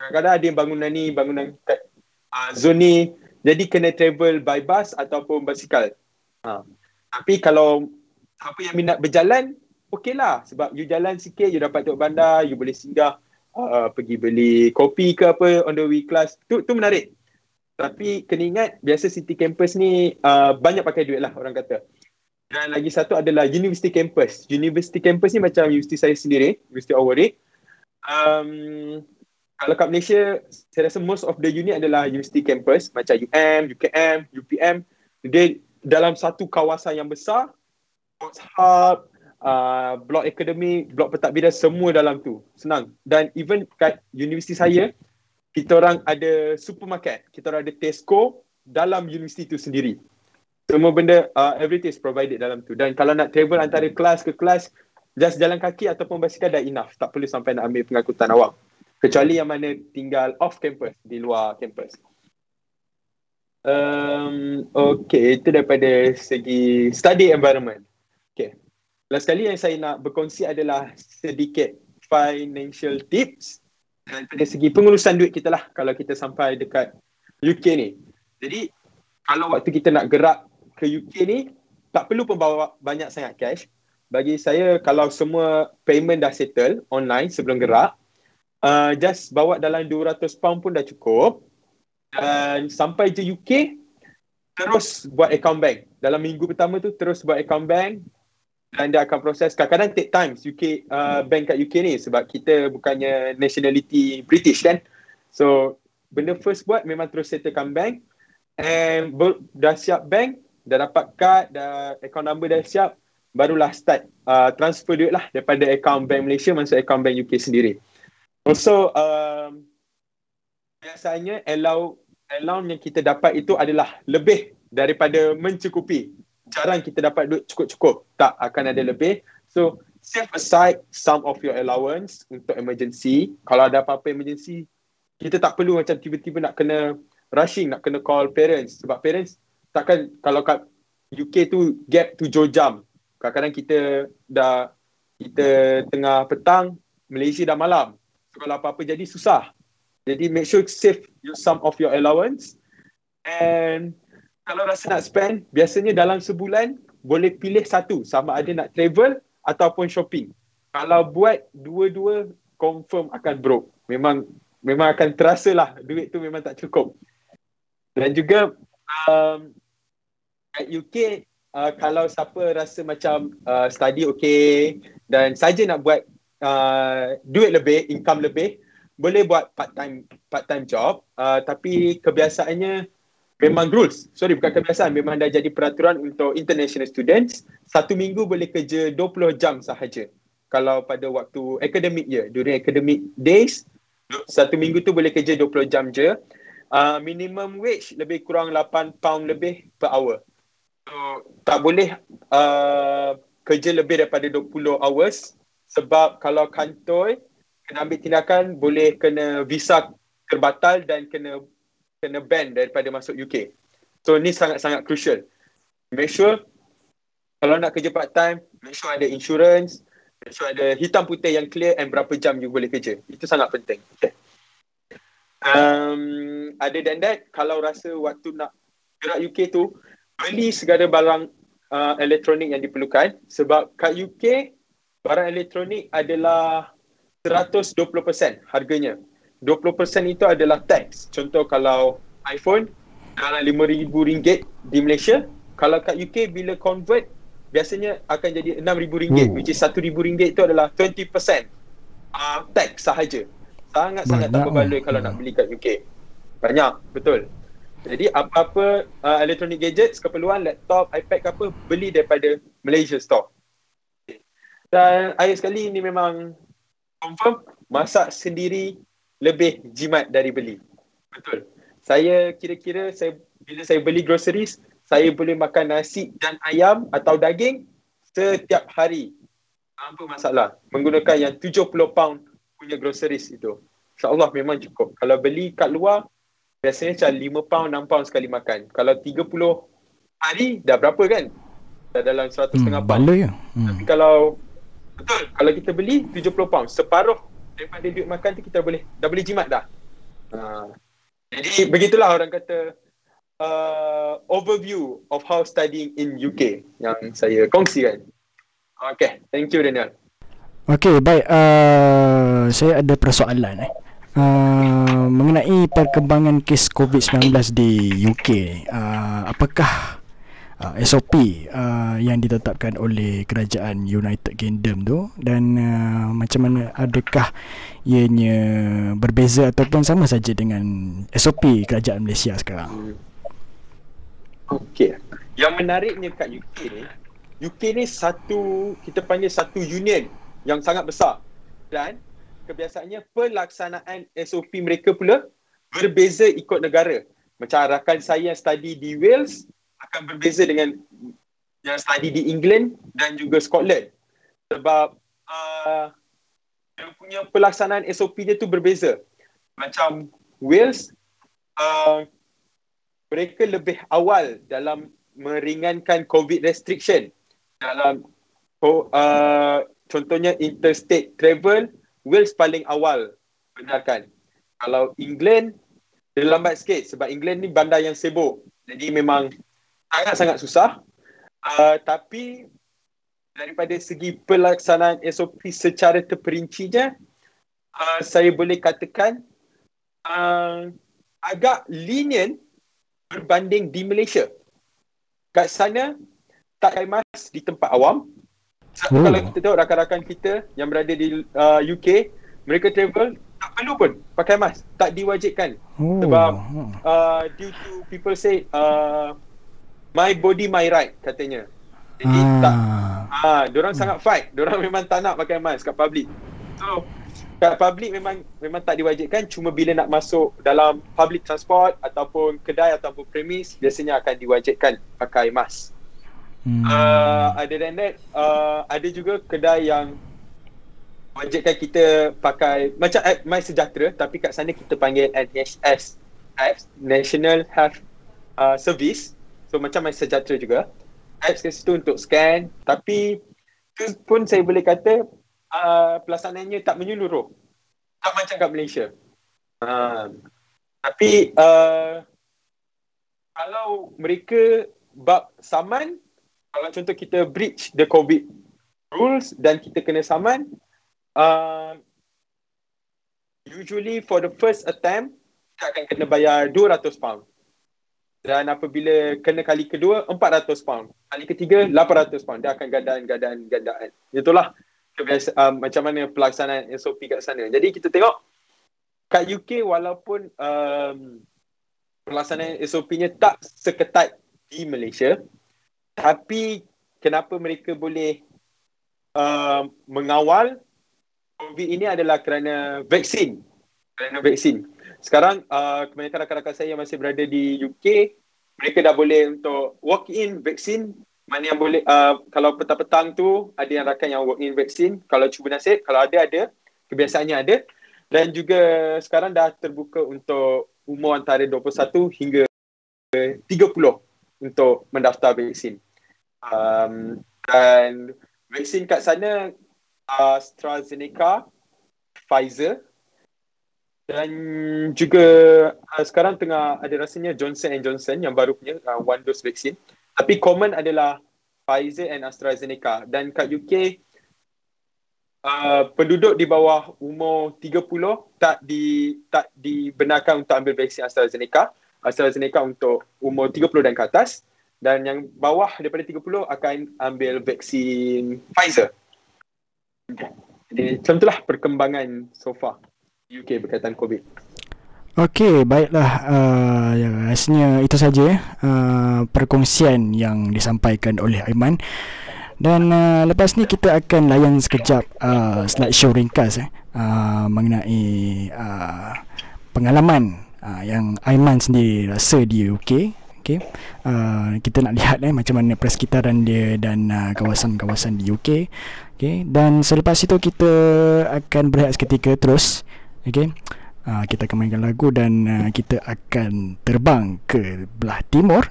Kadang-kadang ada yang bangunan ni, bangunan kat uh, zone ni, jadi kena travel by bus ataupun basikal. Ha. Tapi kalau siapa yang minat berjalan, okey lah. Sebab you jalan sikit, you dapat tengok bandar, you boleh singgah uh, pergi beli kopi ke apa on the way class. Tu, tu menarik. Tapi kena ingat, biasa city campus ni uh, banyak pakai duit lah orang kata. Dan lagi satu adalah university campus. University campus ni macam university saya sendiri, University of Warwick. Um, kalau kat Malaysia, saya rasa most of the unit adalah university campus macam UM, UKM, UPM. Dia dalam satu kawasan yang besar, sports hub, uh, blok akademik, blok pentadbiran semua dalam tu. Senang. Dan even kat universiti saya, kita orang ada supermarket, kita orang ada Tesco dalam universiti tu sendiri. Semua benda, uh, everything is provided dalam tu. Dan kalau nak travel antara kelas ke kelas, just jalan kaki ataupun basikal dah enough. Tak perlu sampai nak ambil pengangkutan awam kecuali yang mana tinggal off campus di luar campus. Um, okay, itu daripada segi study environment. Last kali yang saya nak berkongsi adalah sedikit financial tips daripada segi pengurusan duit kita lah kalau kita sampai dekat UK ni. Jadi, kalau waktu kita nak gerak ke UK ni, tak perlu pun bawa banyak sangat cash. Bagi saya, kalau semua payment dah settle online sebelum gerak, uh, just bawa dalam 200 pound pun dah cukup dan sampai je UK terus buat account bank dalam minggu pertama tu terus buat account bank dan dia akan proses. Kadang-kadang take time UK uh, bank kat UK ni sebab kita bukannya nationality British kan? So benda first buat memang terus settlekan bank. And ber, dah siap bank dah dapat card dah account number dah siap barulah start uh, transfer duit lah daripada account bank Malaysia masuk account bank UK sendiri. Also um, biasanya allow allow yang kita dapat itu adalah lebih daripada mencukupi jarang kita dapat duit cukup-cukup. Tak akan ada lebih. So, save aside some of your allowance untuk emergency. Kalau ada apa-apa emergency, kita tak perlu macam tiba-tiba nak kena rushing, nak kena call parents. Sebab parents takkan kalau kat UK tu gap tujuh jam. Kadang-kadang kita dah kita tengah petang, Malaysia dah malam. So, kalau apa-apa jadi susah. Jadi make sure save some of your allowance and kalau rasa nak spend, biasanya dalam sebulan boleh pilih satu sama ada nak travel ataupun shopping. Kalau buat dua-dua confirm akan broke. Memang memang akan terasa lah duit tu memang tak cukup. Dan juga um, kat UK uh, kalau siapa rasa macam uh, study okay dan saja nak buat uh, duit lebih, income lebih, boleh buat part time part time job uh, tapi kebiasaannya memang rules. Sorry, bukan kebiasaan. Memang dah jadi peraturan untuk international students. Satu minggu boleh kerja 20 jam sahaja. Kalau pada waktu academic year, during academic days, satu minggu tu boleh kerja 20 jam je. Uh, minimum wage lebih kurang 8 pound lebih per hour. So, tak boleh uh, kerja lebih daripada 20 hours sebab kalau kantor kena ambil tindakan boleh kena visa terbatal dan kena kena ban daripada masuk UK. So ni sangat-sangat crucial. Make sure kalau nak kerja part time, make sure ada insurance, make sure ada hitam putih yang clear and berapa jam you boleh kerja. Itu sangat penting. Okay. Um, other than that, kalau rasa waktu nak gerak UK tu, beli segala barang uh, elektronik yang diperlukan sebab kat UK, barang elektronik adalah 120% harganya. 20% itu adalah tax. Contoh kalau iPhone dalam RM5,000 di Malaysia, kalau kat UK bila convert biasanya akan jadi RM6,000 hmm. which is RM1,000 itu adalah 20% uh, tax sahaja. Sangat-sangat tak berbaloi kalau hmm. nak beli kat UK. Banyak, betul. Jadi apa-apa uh, electronic gadgets, keperluan laptop, iPad ke apa, beli daripada Malaysia Store. Dan akhir sekali ini memang confirm masak sendiri lebih jimat dari beli. Betul. Saya kira-kira saya bila saya beli groceries, saya boleh makan nasi dan ayam atau daging setiap hari. Apa masalah? Menggunakan yang 70 pound punya groceries itu. InsyaAllah memang cukup. Kalau beli kat luar, biasanya macam 5 pound, 6 pound sekali makan. Kalau 30 hari, dah berapa kan? Dah dalam 100 hmm, pound. Baloi ya. Hmm. Tapi kalau, betul, kalau kita beli 70 pound, separuh daripada duit makan tu kita boleh dah boleh jimat dah. Uh, jadi begitulah orang kata uh, overview of how studying in UK yang saya kongsikan. Okay, thank you Daniel. Okay, baik. Uh, saya ada persoalan eh. Uh, mengenai perkembangan kes COVID-19 di UK, uh, apakah uh, SOP uh, yang ditetapkan oleh kerajaan United Kingdom tu dan uh, macam mana adakah ianya berbeza ataupun sama saja dengan SOP kerajaan Malaysia sekarang? Okey. Yang menariknya kat UK ni, UK ni satu kita panggil satu union yang sangat besar dan kebiasaannya pelaksanaan SOP mereka pula berbeza ikut negara. Macam rakan saya yang study di Wales, akan berbeza dengan yang study di England dan juga Scotland. Sebab uh, dia punya pelaksanaan SOP dia tu berbeza. Macam Wales uh, mereka lebih awal dalam meringankan COVID restriction. Dalam uh, contohnya interstate travel Wales paling awal. Benarkan kalau England dia lambat sikit sebab England ni bandar yang sibuk. Jadi memang sangat-sangat susah. Uh, tapi daripada segi pelaksanaan SOP secara terperincinya, uh, saya boleh katakan uh, agak lenient berbanding di Malaysia. Kat sana, tak pakai mask di tempat awam. Sebab oh. kalau kita tengok rakan-rakan kita yang berada di uh, UK, mereka travel tak perlu pun pakai mask, tak diwajibkan. Oh. Sebab uh, due to people say uh, my body my right katanya. Jadi ah. tak ah, diorang hmm. sangat fight. Diorang memang tak nak pakai mask kat public. So kat public memang memang tak diwajibkan cuma bila nak masuk dalam public transport ataupun kedai ataupun premis biasanya akan diwajibkan pakai mask. Hmm. Uh, other than that, uh, ada juga kedai yang wajibkan kita pakai macam app My Sejahtera tapi kat sana kita panggil NHS apps National Health uh, Service. So macam My Sejahtera juga. Apps kat situ untuk scan tapi tu pun saya boleh kata uh, pelaksanaannya tak menyeluruh. Tak macam kat Malaysia. Uh, tapi uh, kalau mereka bab saman, kalau contoh kita breach the COVID rules dan kita kena saman, uh, usually for the first attempt, kita akan kena bayar 200 pound. Dan apabila kena kali kedua, 400 pound. Kali ketiga, 800 pound. Dia akan gadaan-gadaan-gadaan. Itulah kebiasa, um, macam mana pelaksanaan SOP kat sana. Jadi kita tengok kat UK walaupun um, pelaksanaan SOP-nya tak seketat di Malaysia tapi kenapa mereka boleh uh, mengawal COVID ini adalah kerana vaksin. Kerana vaksin. Sekarang uh, kebanyakan rakan-rakan saya yang masih berada di UK mereka dah boleh untuk walk in vaksin. Mana yang boleh uh, kalau petang-petang tu ada yang rakan yang walk in vaksin. Kalau cuba nasib kalau ada ada. Kebiasaannya ada. Dan juga sekarang dah terbuka untuk umur antara 21 hingga 30 untuk mendaftar vaksin. Um, dan vaksin kat sana uh, AstraZeneca Pfizer dan juga uh, sekarang tengah ada rasanya Johnson Johnson yang baru punya uh, one dose vaksin tapi common adalah Pfizer and AstraZeneca dan kat UK uh, penduduk di bawah umur 30 tak di tak dibenarkan untuk ambil vaksin AstraZeneca. AstraZeneca untuk umur 30 dan ke atas dan yang bawah daripada 30 akan ambil vaksin Pfizer. Jadi macam itulah perkembangan so far UK berkaitan COVID. Okey, baiklah. Uh, ya, rasanya itu saja uh, perkongsian yang disampaikan oleh Aiman. Dan uh, lepas ni kita akan layan sekejap uh, slideshow ringkas eh, uh, mengenai uh, pengalaman uh, yang Aiman sendiri rasa di UK. Okay. Uh, kita nak lihat eh, macam mana persekitaran dia dan uh, kawasan-kawasan di UK. Okay. Dan selepas itu kita akan berehat seketika terus. Okay uh, kita akan mainkan lagu dan uh, kita akan terbang ke belah timur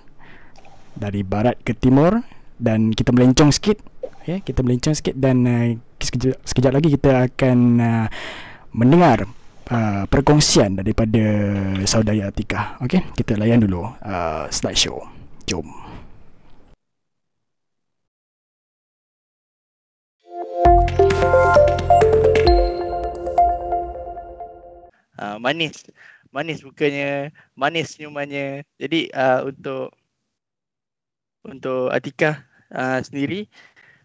dari barat ke timur dan kita melencong sikit. Okay, kita melencong sikit dan uh, sekejap, sekejap lagi kita akan uh, mendengar uh, perkongsian daripada saudari Atika okey? Kita layan dulu uh, slideshow. Jom uh, manis. Manis bukannya manis senyumannya jadi uh, untuk untuk Atika uh, sendiri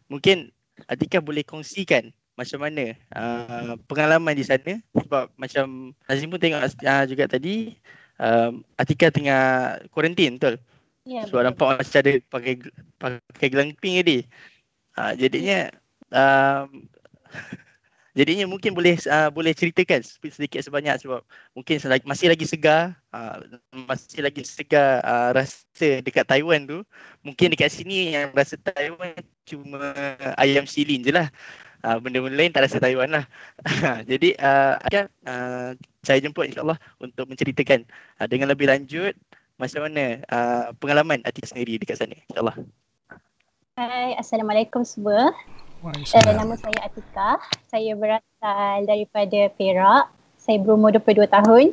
mungkin Atika boleh kongsikan macam mana uh, pengalaman di sana. Sebab macam Nazim pun tengok uh, juga tadi uh, Atika tengah kuarantin betul? Ya, Sebab nampak macam ada pakai pakai gelang pink tadi. Uh, jadinya uh, Jadinya mungkin boleh uh, boleh ceritakan sedikit sebanyak sebab mungkin masih lagi segar uh, masih lagi segar uh, rasa dekat Taiwan tu. Mungkin dekat sini yang rasa Taiwan cuma ayam silin je lah. Uh, benda-benda lain tak rasa Taiwan lah. Jadi uh, akan uh, saya jemput insyaAllah untuk menceritakan uh, dengan lebih lanjut macam mana uh, pengalaman Atika sendiri dekat sana. InsyaAllah. Hai, Assalamualaikum semua. Uh, nama saya Atika. Saya berasal daripada Perak. Saya berumur 22 tahun.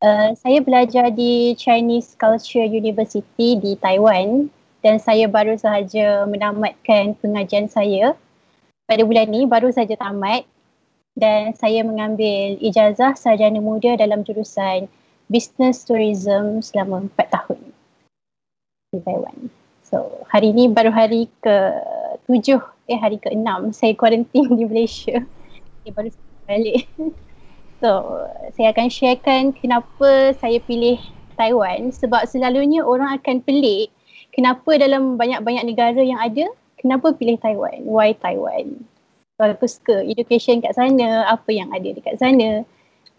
Uh, saya belajar di Chinese Culture University di Taiwan dan saya baru sahaja menamatkan pengajian saya pada bulan ni baru saja tamat dan saya mengambil ijazah sarjana muda dalam jurusan Business Tourism selama 4 tahun di Taiwan. So hari ini baru hari ke tujuh eh hari ke-6 saya quarantine di Malaysia. Saya baru balik. So, saya akan sharekan kenapa saya pilih Taiwan sebab selalunya orang akan pelik kenapa dalam banyak-banyak negara yang ada, kenapa pilih Taiwan? Why Taiwan? Sebab aku suka education kat sana, apa yang ada dekat sana.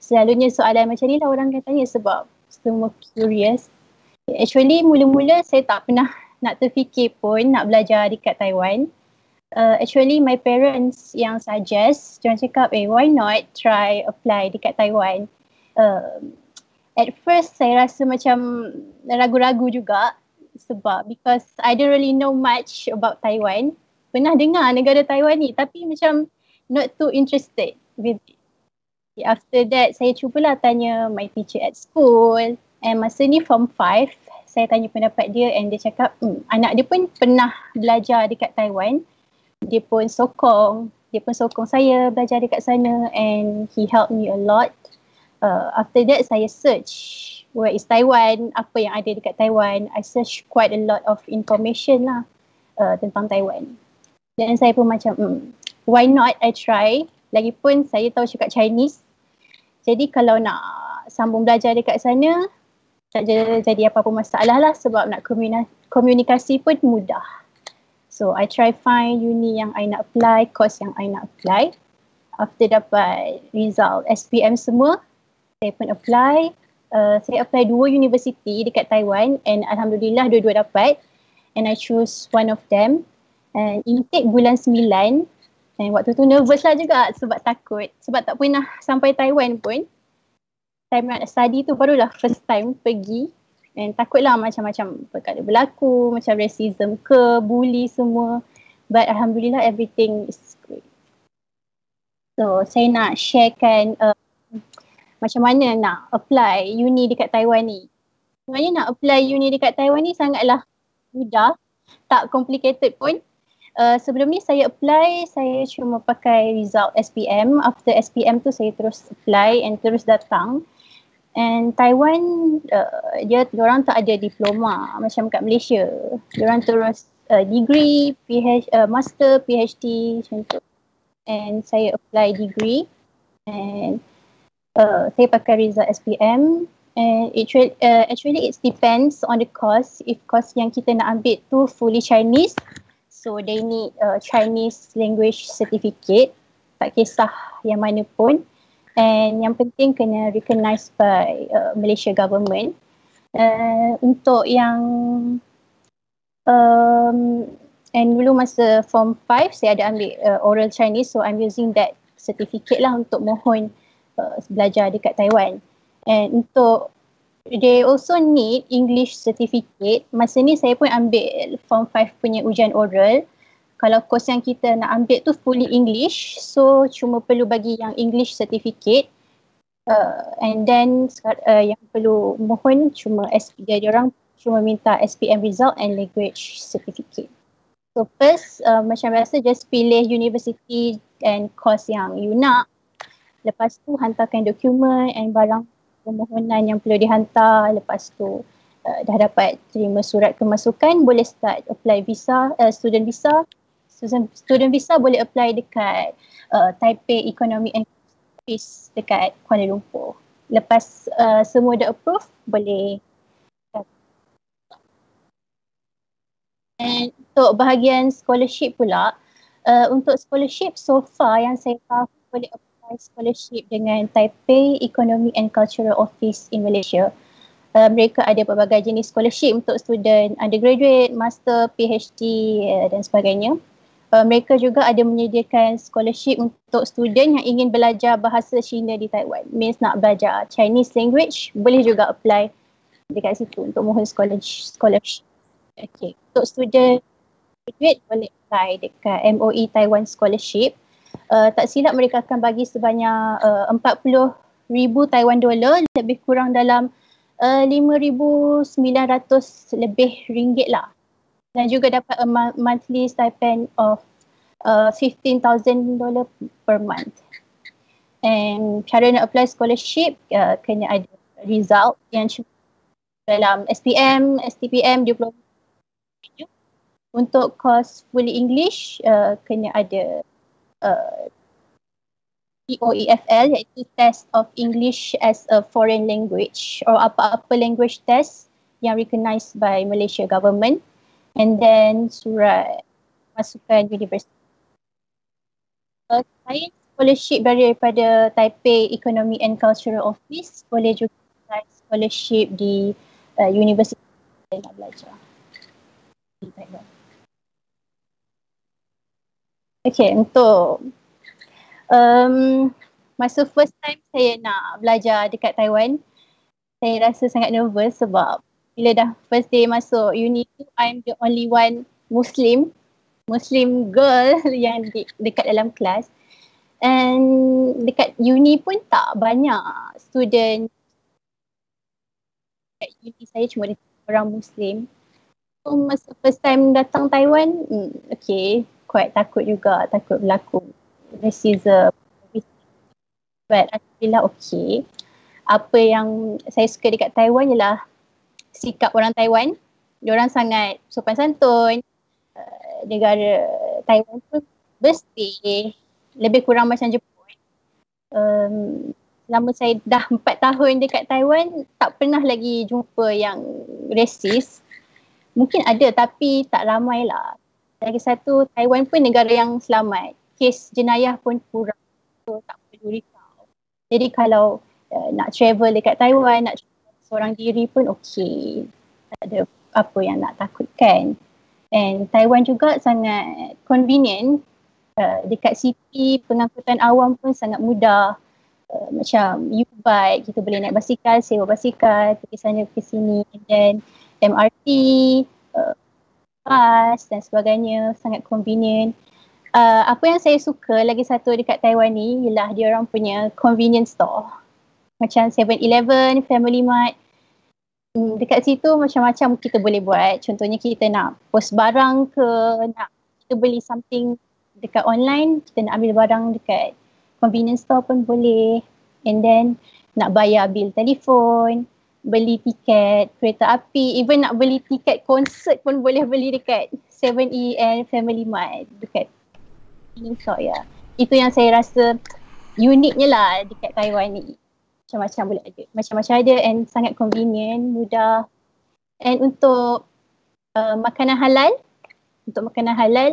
Selalunya soalan macam ni lah orang akan tanya sebab semua curious. Actually mula-mula saya tak pernah nak terfikir pun nak belajar dekat Taiwan uh, actually my parents yang suggest jangan cakap eh why not try apply dekat Taiwan? Uh, at first saya rasa macam ragu-ragu juga sebab because I don't really know much about Taiwan. Pernah dengar negara Taiwan ni tapi macam not too interested with it. After that saya cubalah tanya my teacher at school and masa ni form 5 saya tanya pendapat dia and dia cakap hmm, anak dia pun pernah belajar dekat Taiwan dia pun sokong. Dia pun sokong saya belajar dekat sana and he helped me a lot. Uh, after that saya search where is Taiwan apa yang ada dekat Taiwan. I search quite a lot of information lah uh, tentang Taiwan. Dan saya pun macam hmm, why not I try? Lagipun saya tahu cakap Chinese jadi kalau nak sambung belajar dekat sana tak jadi apa-apa masalah lah sebab nak komunikasi pun mudah So I try find uni yang I nak apply, course yang I nak apply. After dapat result SPM semua, saya pun apply. Uh, saya apply dua universiti dekat Taiwan and Alhamdulillah dua-dua dapat. And I choose one of them. And intake bulan sembilan. And waktu tu nervous lah juga sebab takut. Sebab tak pernah sampai Taiwan pun. Time nak study tu barulah first time pergi And takutlah macam-macam perkara berlaku, macam racism ke, bully semua. But Alhamdulillah everything is great. So saya nak sharekan uh, macam mana nak apply uni dekat Taiwan ni. Sebenarnya nak apply uni dekat Taiwan ni sangatlah mudah, tak complicated pun. Uh, sebelum ni saya apply, saya cuma pakai result SPM. After SPM tu saya terus apply and terus datang. And Taiwan uh, dia orang tak ada diploma macam kat Malaysia. Orang terus uh, degree, PhD, uh, master, PhD macam tu. And saya apply degree and uh, saya pakai result SPM and actually, uh, actually it depends on the course. If course yang kita nak ambil tu fully Chinese, so they need uh, Chinese language certificate. Tak kisah yang mana pun and yang penting kena recognized by uh, Malaysia government. Uh, untuk yang um, and dulu masa form 5 saya ada ambil uh, oral Chinese so I'm using that certificate lah untuk mohon uh, belajar dekat Taiwan. And untuk they also need English certificate. Masa ni saya pun ambil form 5 punya ujian oral kalau course yang kita nak ambil tu fully English so cuma perlu bagi yang English certificate. Uh, and then uh, yang perlu mohon cuma SP dia orang cuma minta SPM result and language certificate. So first uh, macam biasa just pilih university and course yang you nak. Lepas tu hantarkan dokumen and barang permohonan yang perlu dihantar. Lepas tu uh, dah dapat terima surat kemasukan boleh start apply visa uh, student visa student, visa boleh apply dekat uh, Taipei Economic and Office dekat Kuala Lumpur. Lepas uh, semua dah approve, boleh And untuk bahagian scholarship pula, uh, untuk scholarship so far yang saya tahu boleh apply scholarship dengan Taipei Economic and Cultural Office in Malaysia. Uh, mereka ada pelbagai jenis scholarship untuk student undergraduate, master, PhD uh, dan sebagainya uh, mereka juga ada menyediakan scholarship untuk student yang ingin belajar bahasa Cina di Taiwan. Means nak belajar Chinese language, boleh juga apply dekat situ untuk mohon scholarship. Okay. Untuk student graduate boleh apply dekat MOE Taiwan Scholarship. Uh, tak silap mereka akan bagi sebanyak uh, 40 ribu Taiwan dollar lebih kurang dalam uh, 5,900 lebih ringgit lah dan juga dapat a monthly stipend of uh, $15,000 per month. And cara nak apply scholarship uh, kena ada result yang dalam SPM, STPM, diploma. untuk course fully English uh, kena ada uh, TOEFL iaitu Test of English as a Foreign Language or apa-apa language test yang recognized by Malaysia government and then surat masukan universiti. Uh, saya scholarship daripada Taipei Economy and Cultural Office boleh juga scholarship di uh, universiti yang nak belajar. Okay, untuk um, masa first time saya nak belajar dekat Taiwan, saya rasa sangat nervous sebab bila dah first day masuk uni tu, I'm the only one Muslim, Muslim girl yang de- dekat dalam kelas. And dekat uni pun tak banyak student dekat uni saya cuma ada orang Muslim. So masa first time datang Taiwan, hmm, okay, quite takut juga, takut berlaku racism. But Alhamdulillah okay. Apa yang saya suka dekat Taiwan ialah sikap orang Taiwan. Diorang sangat sopan santun. Uh, negara Taiwan pun bersih lebih kurang macam Jepun. Um, selama saya dah empat tahun dekat Taiwan, tak pernah lagi jumpa yang resis. Mungkin ada tapi tak ramai lah. Lagi satu, Taiwan pun negara yang selamat. Kes jenayah pun kurang. So tak perlu risau. Jadi kalau uh, nak travel dekat Taiwan, nak travel seorang diri pun okey. Tak ada apa yang nak takutkan. And Taiwan juga sangat convenient. Uh, dekat city pengangkutan awam pun sangat mudah. Uh, macam U-bike kita boleh naik basikal sewa basikal pergi sana pergi sini. And then MRT uh, bus dan sebagainya sangat convenient. Uh, apa yang saya suka lagi satu dekat Taiwan ni ialah dia orang punya convenience store macam 7-Eleven, Family Mart. Hmm, dekat situ macam-macam kita boleh buat. Contohnya kita nak post barang ke nak kita beli something dekat online kita nak ambil barang dekat convenience store pun boleh. And then nak bayar bil telefon beli tiket kereta api even nak beli tiket konsert pun boleh beli dekat 7E and Family Mart dekat convenience ya. Itu yang saya rasa uniknya lah dekat Taiwan ni macam-macam boleh ada. Macam-macam ada and sangat convenient mudah. And untuk uh, makanan halal untuk makanan halal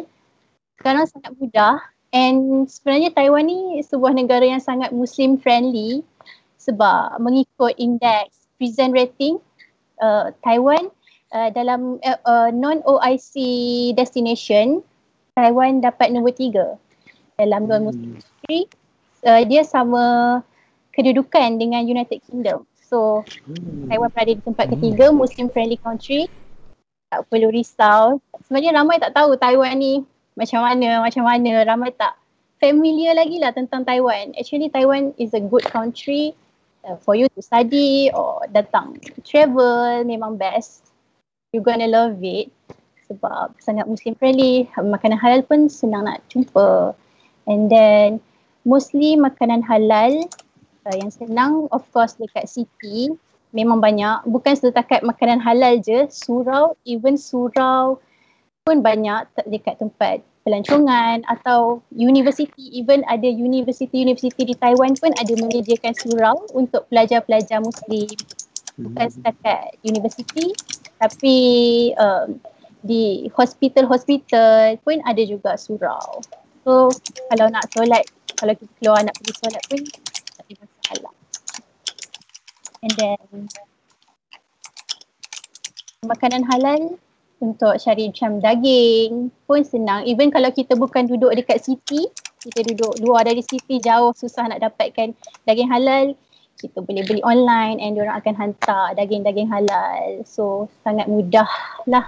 sekarang sangat mudah. And sebenarnya Taiwan ni sebuah negara yang sangat Muslim friendly sebab mengikut indeks prison rating uh, Taiwan uh, dalam uh, uh, non-OIC destination Taiwan dapat nombor tiga dalam non-Muslim country. Hmm. uh, dia sama kedudukan dengan United Kingdom so hmm. Taiwan berada di tempat ketiga Muslim friendly country tak perlu risau sebenarnya ramai tak tahu Taiwan ni macam mana, macam mana, ramai tak familiar lagi lah tentang Taiwan. Actually Taiwan is a good country uh, for you to study or datang travel, memang best. You gonna love it sebab sangat Muslim friendly. Makanan halal pun senang nak jumpa. And then mostly makanan halal uh, yang senang of course dekat city memang banyak. Bukan setakat makanan halal je, surau, even surau pun banyak dekat tempat pelancongan atau university even ada university-university di Taiwan pun ada menyediakan surau untuk pelajar-pelajar muslim bukan hmm. setakat university tapi um, di hospital-hospital pun ada juga surau so kalau nak solat kalau kita keluar nak pergi solat pun masalah and then makanan halal untuk cari macam daging pun senang. Even kalau kita bukan duduk dekat city, kita duduk luar dari city jauh susah nak dapatkan daging halal, kita boleh beli online and diorang akan hantar daging-daging halal. So sangat mudah lah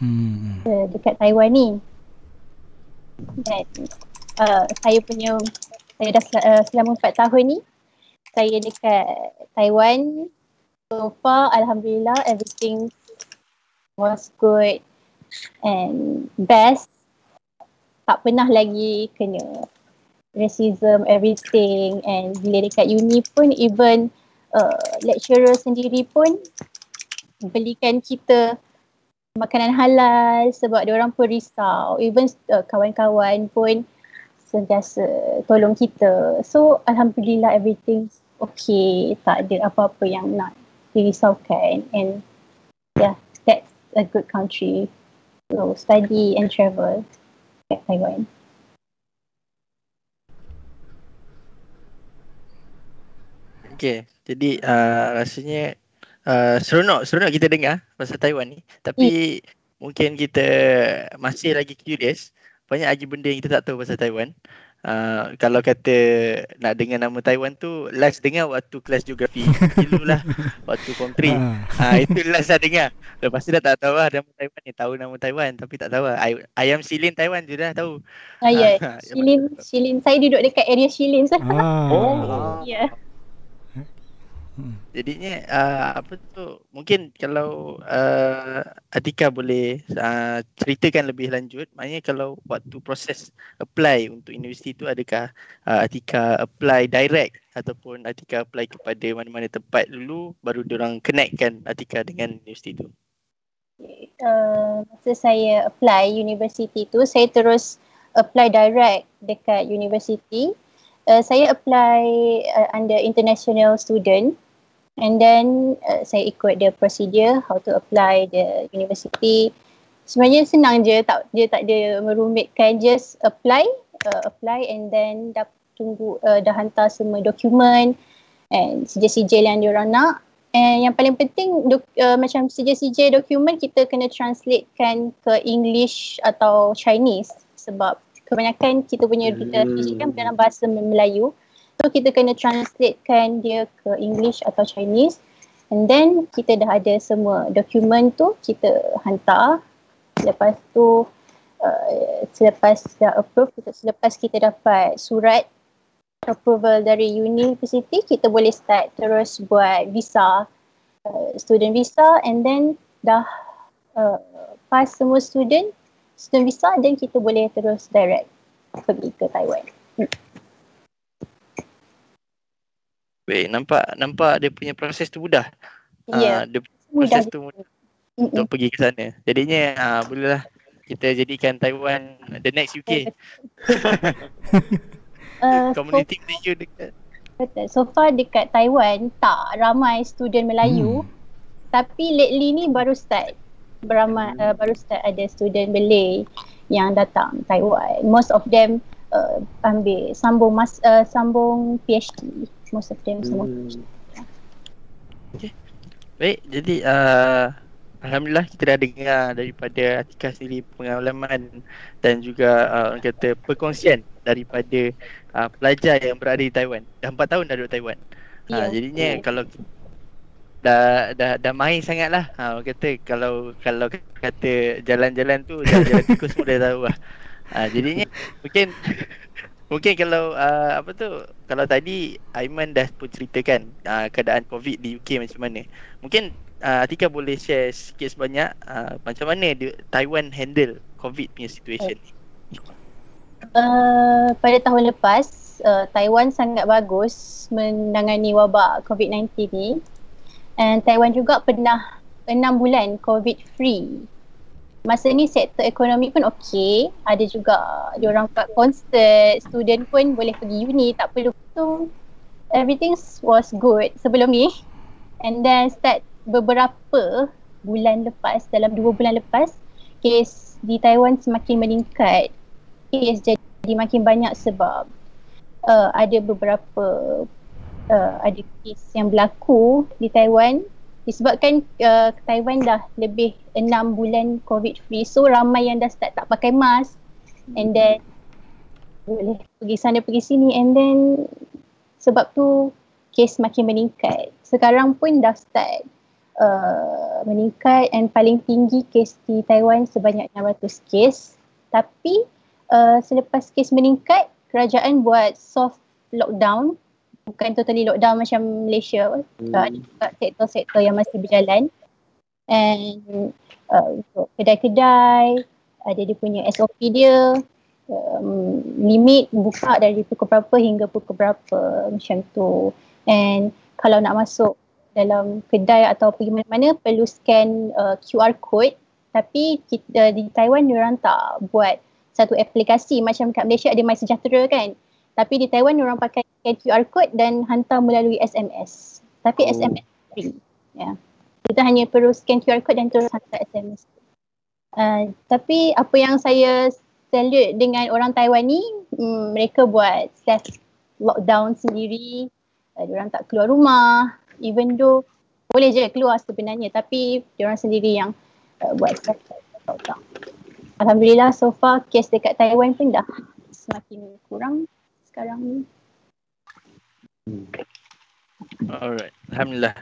hmm. uh, dekat Taiwan ni. Dan uh, saya punya, saya dah sel- uh, selama 4 tahun ni, saya dekat Taiwan. So far Alhamdulillah everything was good and best tak pernah lagi kena racism everything and bila dekat uni pun even uh, lecturer sendiri pun belikan kita makanan halal sebab dia orang pun risau. Even uh, kawan-kawan pun sentiasa tolong kita. So alhamdulillah everything okay. Tak ada apa-apa yang nak dirisaukan and yeah, that's a good country. So study and travel at Taiwan. Okay, jadi uh, rasanya uh, seronok, seronok kita dengar pasal Taiwan ni. Tapi mm. mungkin kita masih lagi curious. Banyak lagi benda yang kita tak tahu pasal Taiwan. Uh, kalau kata nak dengar nama Taiwan tu last dengar waktu kelas geografi. Dululah waktu form 3 uh, ah, itu last saya dengar. Lepas tu dah tak tahu lah nama Taiwan ni. Tahu nama Taiwan tapi tak tahu lah. Ayam silin Taiwan je dah tahu. Ah, ya. Yeah. silin silin saya duduk dekat area silin ah. oh ya. yeah. Hmm. Jadinya uh, apa tu mungkin kalau uh, Atika boleh uh, ceritakan lebih lanjut maknanya kalau waktu proses apply untuk universiti tu adakah uh, Atika apply direct ataupun Atika apply kepada mana-mana tempat dulu baru diorang connectkan Atika dengan universiti tu. Uh, masa saya apply universiti tu saya terus apply direct dekat universiti. Uh, saya apply uh, under international student. And then uh, saya ikut the procedure how to apply the university. Sebenarnya senang je tak dia tak ada merumitkan. Just apply uh, apply and then dah tunggu uh, dah hantar semua dokumen and sijil-sijil yang diorang nak. And yang paling penting dok, uh, macam sijil-sijil dokumen kita kena translatekan ke English atau Chinese sebab kebanyakan kita punya hmm. kan dalam bahasa Melayu. So kita kena translatekan dia ke English atau Chinese. And then kita dah ada semua dokumen tu kita hantar. Lepas tu uh, selepas dah approve kita, selepas kita dapat surat approval dari university kita boleh start terus buat visa uh, student visa. And then dah uh, pass semua student student visa then kita boleh terus direct pergi ke Taiwan. Hmm. Baik, nampak nampak dia punya proses tu mudah. Ya. Yeah. Uh, dia proses mudah. tu mudah Mm-mm. untuk pergi ke sana. Jadinya uh, bolehlah kita jadikan Taiwan the next UK. uh, Community so, Malaysia dekat. Betul. So far dekat Taiwan tak ramai student Melayu. Hmm. Tapi lately ni baru start beramai uh, baru start ada student Malay yang datang Taiwan. Most of them uh, ambil sambung mas uh, sambung PhD most of them semua. Hmm. Okay. Baik, jadi uh, Alhamdulillah kita dah dengar daripada Atika sendiri pengalaman dan juga uh, orang kata perkongsian daripada uh, pelajar yang berada di Taiwan. Dah 4 tahun dah duduk Taiwan. Ha, yeah. jadinya yeah. kalau dah dah dah main sangatlah. Ha orang kata kalau kalau kata jalan-jalan tu jalan-jalan tikus semua dah tahu lah. Ha, jadinya mungkin Mungkin kalau uh, apa tu kalau tadi Aiman dah pun ceritakan uh, keadaan COVID di UK macam mana. Mungkin uh, Atika boleh share sikit sebanyak uh, macam mana dia, Taiwan handle COVID punya situation ni. Uh, pada tahun lepas uh, Taiwan sangat bagus menangani wabak COVID-19 ni. And Taiwan juga pernah 6 bulan COVID free. Masa ni sektor ekonomi pun okey. Ada juga diorang buat concert student pun boleh pergi uni tak perlu. So everything was good sebelum ni. And then start beberapa bulan lepas dalam dua bulan lepas kes di Taiwan semakin meningkat. Kes jadi makin banyak sebab uh, ada beberapa uh, ada kes yang berlaku di Taiwan. Disebabkan uh, Taiwan dah lebih enam bulan covid free. So ramai yang dah start tak pakai mask. And then boleh pergi sana pergi sini. And then sebab tu kes makin meningkat. Sekarang pun dah start uh, meningkat. And paling tinggi kes di Taiwan sebanyak 600 kes. Tapi uh, selepas kes meningkat kerajaan buat soft lockdown bukan totally lockdown macam Malaysia hmm. uh, ada juga sektor-sektor yang masih berjalan and uh, untuk kedai-kedai ada dia punya SOP dia um, limit buka dari pukul berapa hingga pukul berapa macam tu and kalau nak masuk dalam kedai atau pergi mana-mana perlu scan uh, QR code Tapi kita di Taiwan orang tak buat satu aplikasi macam kat Malaysia ada My Sejahtera kan. Tapi di Taiwan orang pakai QR code dan hantar melalui SMS. Tapi oh. SMS free. Ya. Yeah. Kita hanya perlu scan QR code dan terus hantar SMS. Uh, tapi apa yang saya salute dengan orang Taiwan ni, um, mereka buat self lockdown sendiri. Uh, orang tak keluar rumah. Even though boleh je keluar sebenarnya tapi orang sendiri yang uh, buat self lockdown. Alhamdulillah so far kes dekat Taiwan pun dah semakin kurang sekarang ni. Alright, alhamdulillah.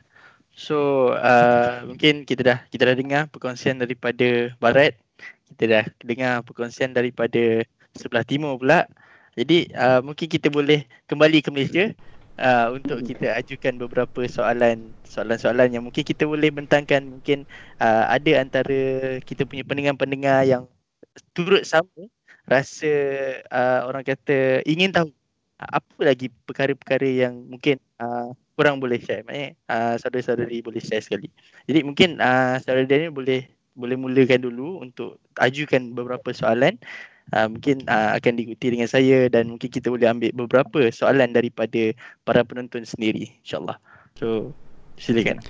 So uh, mungkin kita dah kita dah dengar perkongsian daripada barat. Kita dah dengar perkongsian daripada sebelah timur pula. Jadi uh, mungkin kita boleh kembali ke Malaysia uh, untuk kita ajukan beberapa soalan soalan-soalan yang mungkin kita boleh bentangkan mungkin uh, ada antara kita punya pendengar-pendengar yang turut sama rasa uh, orang kata ingin tahu apa lagi perkara-perkara yang mungkin uh, kurang boleh share? Maknanya uh, saudara-saudari boleh share sekali. Jadi mungkin uh, saudara Daniel boleh boleh mulakan dulu untuk ajukan beberapa soalan. Uh, mungkin uh, akan diikuti dengan saya dan mungkin kita boleh ambil beberapa soalan daripada para penonton sendiri insyaallah. So silakan.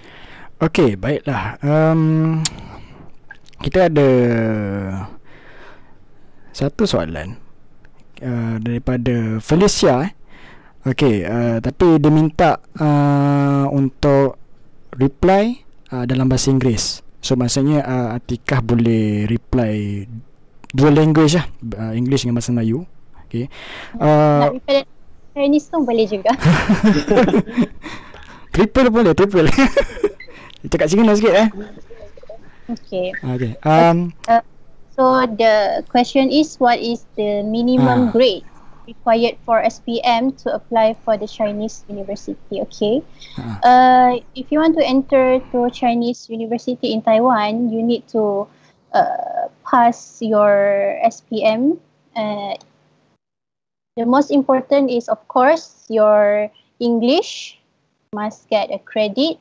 Okey baiklah. Um, kita ada satu soalan uh, daripada Felicia eh. Okey, uh, tapi dia minta uh, untuk reply uh, dalam bahasa Inggeris. So maksudnya uh, Atikah boleh reply dua language lah, uh, English dengan bahasa Melayu. Okey. Uh, Nak reply Chinese pun boleh juga. triple boleh, triple. Cakap Cina sikit eh. Okey. Okey. Um, uh, So the question is what is the minimum uh. grade required for SPM to apply for the Chinese university? Okay. Uh. Uh, if you want to enter to Chinese university in Taiwan, you need to uh, pass your SPM. Uh, the most important is of course your English must get a credit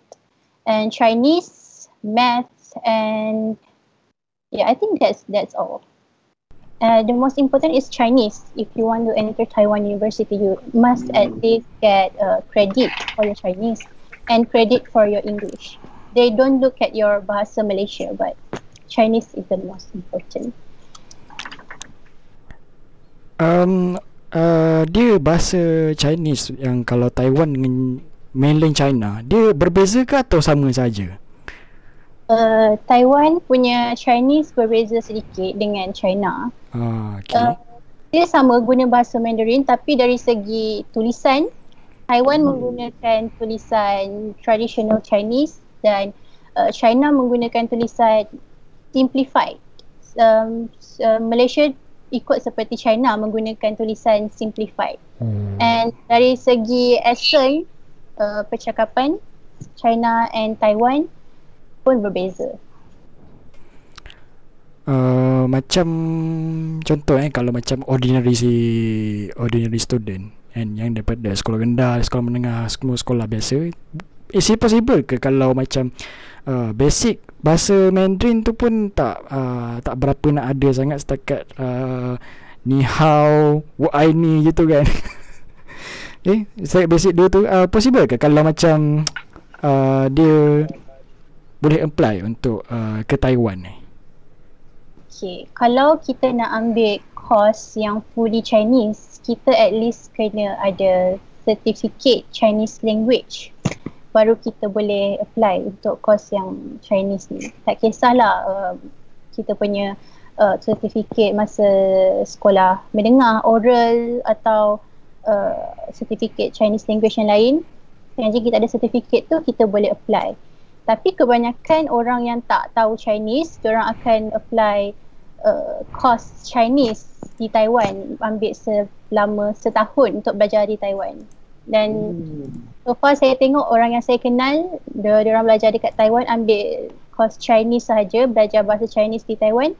and Chinese, math and yeah, I think that's that's all. Uh, the most important is Chinese. If you want to enter Taiwan University, you must at least get uh, credit for your Chinese and credit for your English. They don't look at your bahasa Malaysia, but Chinese is the most important. Um, uh, dia bahasa Chinese yang kalau Taiwan dengan mainland China, dia berbeza ke atau sama saja? Uh, Taiwan punya Chinese berbeza sedikit dengan China. Ah, okay. uh, dia sama guna bahasa Mandarin tapi dari segi tulisan Taiwan hmm. menggunakan tulisan traditional Chinese dan uh, China menggunakan tulisan simplified. Um, uh, Malaysia ikut seperti China menggunakan tulisan simplified. Hmm. And dari segi accent uh, percakapan China and Taiwan pun berbeza. Uh, macam contoh eh kalau macam ordinary si ordinary student kan yang daripada sekolah rendah, sekolah menengah, semua sekolah biasa is it possible ke kalau macam uh, basic bahasa Mandarin tu pun tak uh, tak berapa nak ada sangat setakat uh, ni hao what I ni gitu kan eh saya basic dua tu uh, possible ke kalau macam uh, dia boleh apply untuk uh, ke Taiwan ni? Okay, kalau kita nak ambil course yang fully Chinese, kita at least kena ada certificate Chinese language baru kita boleh apply untuk course yang Chinese ni. Tak kisahlah uh, kita punya uh, certificate masa sekolah mendengar, oral atau uh, certificate Chinese language yang lain. Yang jika kita ada certificate tu, kita boleh apply. Tapi kebanyakan orang yang tak tahu Chinese, orang akan apply uh, course Chinese di Taiwan ambil selama setahun untuk belajar di Taiwan. Dan hmm. so far saya tengok orang yang saya kenal, dia, dia orang belajar dekat Taiwan ambil course Chinese sahaja, belajar bahasa Chinese di Taiwan.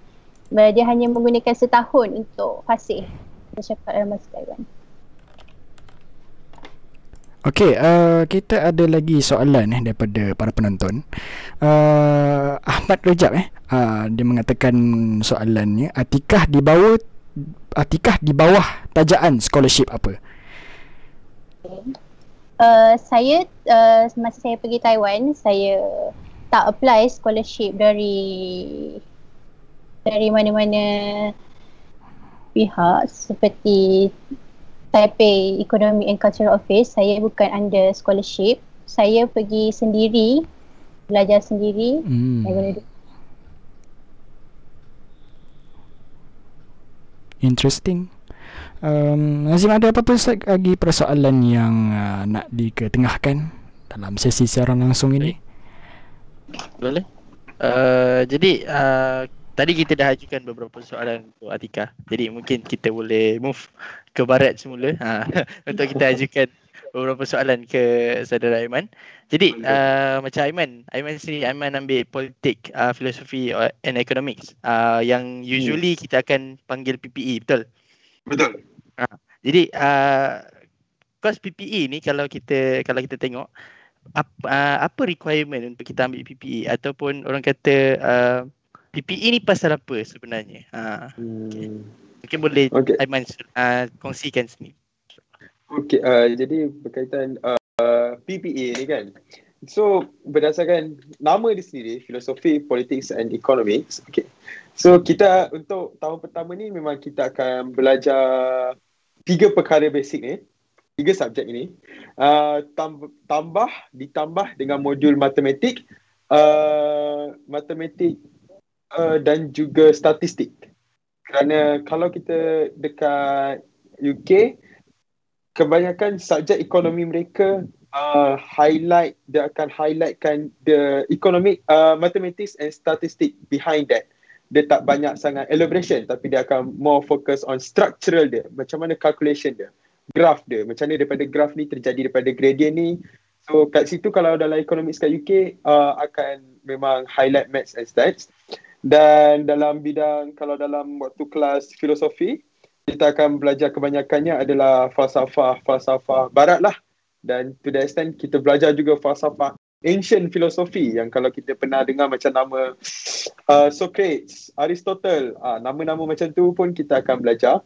Dia hanya menggunakan setahun untuk fasih bercakap dalam bahasa Taiwan. Okey, uh, kita ada lagi soalan eh daripada para penonton. Uh, Ahmad Rejab eh, uh, dia mengatakan soalannya, Atikah di bawah Atikah di bawah tajaan scholarship apa? Uh, saya uh, masa saya pergi Taiwan, saya tak apply scholarship dari dari mana-mana pihak seperti Taipei Economic and Cultural Office, saya bukan under scholarship. Saya pergi sendiri, belajar sendiri. Hmm. Interesting. Um, Nazim ada apa-apa lagi persoalan yang uh, nak diketengahkan dalam sesi siaran langsung ini? Boleh. Uh, jadi uh, tadi kita dah ajukan beberapa soalan untuk Atika. Jadi mungkin kita boleh move ke barat semula ha, untuk kita ajukan beberapa soalan ke saudara Aiman. Jadi uh, macam Aiman, Aiman sini Aiman ambil politik, uh, filosofi and economics uh, yang usually hmm. kita akan panggil PPE, betul? Betul. Ha, jadi uh, course PPE ni kalau kita kalau kita tengok apa, uh, apa requirement untuk kita ambil PPE ataupun orang kata uh, PPE ni pasal apa sebenarnya? Ha. Okay. Mungkin boleh okay. Aiman uh, kongsikan sini. Okey, uh, jadi berkaitan uh, PPE ni kan. So berdasarkan nama di sendiri, Philosophy, Politics and Economics. Okay. So kita untuk tahun pertama ni memang kita akan belajar tiga perkara basic ni. Tiga subjek ini. Uh, tambah, ditambah dengan modul matematik. Uh, matematik uh, dan juga statistik. Kerana kalau kita dekat UK, kebanyakan subjek ekonomi mereka uh, highlight, dia akan highlightkan the economic, uh, mathematics and statistic behind that. Dia tak banyak sangat elaboration tapi dia akan more focus on structural dia. Macam mana calculation dia. Graph dia. Macam mana daripada graph ni terjadi daripada gradient ni. So kat situ kalau dalam economics kat UK uh, akan memang highlight maths and stats. Dan dalam bidang kalau dalam waktu kelas filosofi kita akan belajar kebanyakannya adalah falsafah falsafah barat lah. Dan to the extent kita belajar juga falsafah ancient philosophy yang kalau kita pernah dengar macam nama uh, Socrates, Aristotle, uh, nama-nama macam tu pun kita akan belajar.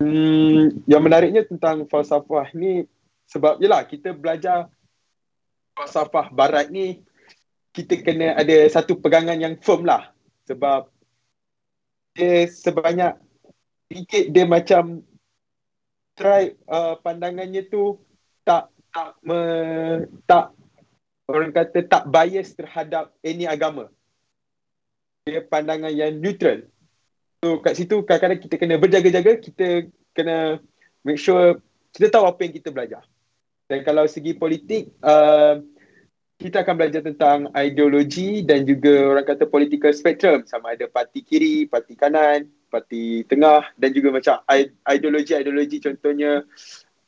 Hmm, yang menariknya tentang falsafah ni sebab yelah kita belajar falsafah barat ni kita kena ada satu pegangan yang firm lah sebab dia sebanyak sikit dia macam try uh, pandangannya tu tak tak me, tak orang kata tak bias terhadap any agama. Dia pandangan yang neutral. So kat situ kadang-kadang kita kena berjaga-jaga, kita kena make sure kita tahu apa yang kita belajar. Dan kalau segi politik, uh, kita akan belajar tentang ideologi dan juga orang kata political spectrum sama ada parti kiri, parti kanan, parti tengah dan juga macam ideologi-ideologi contohnya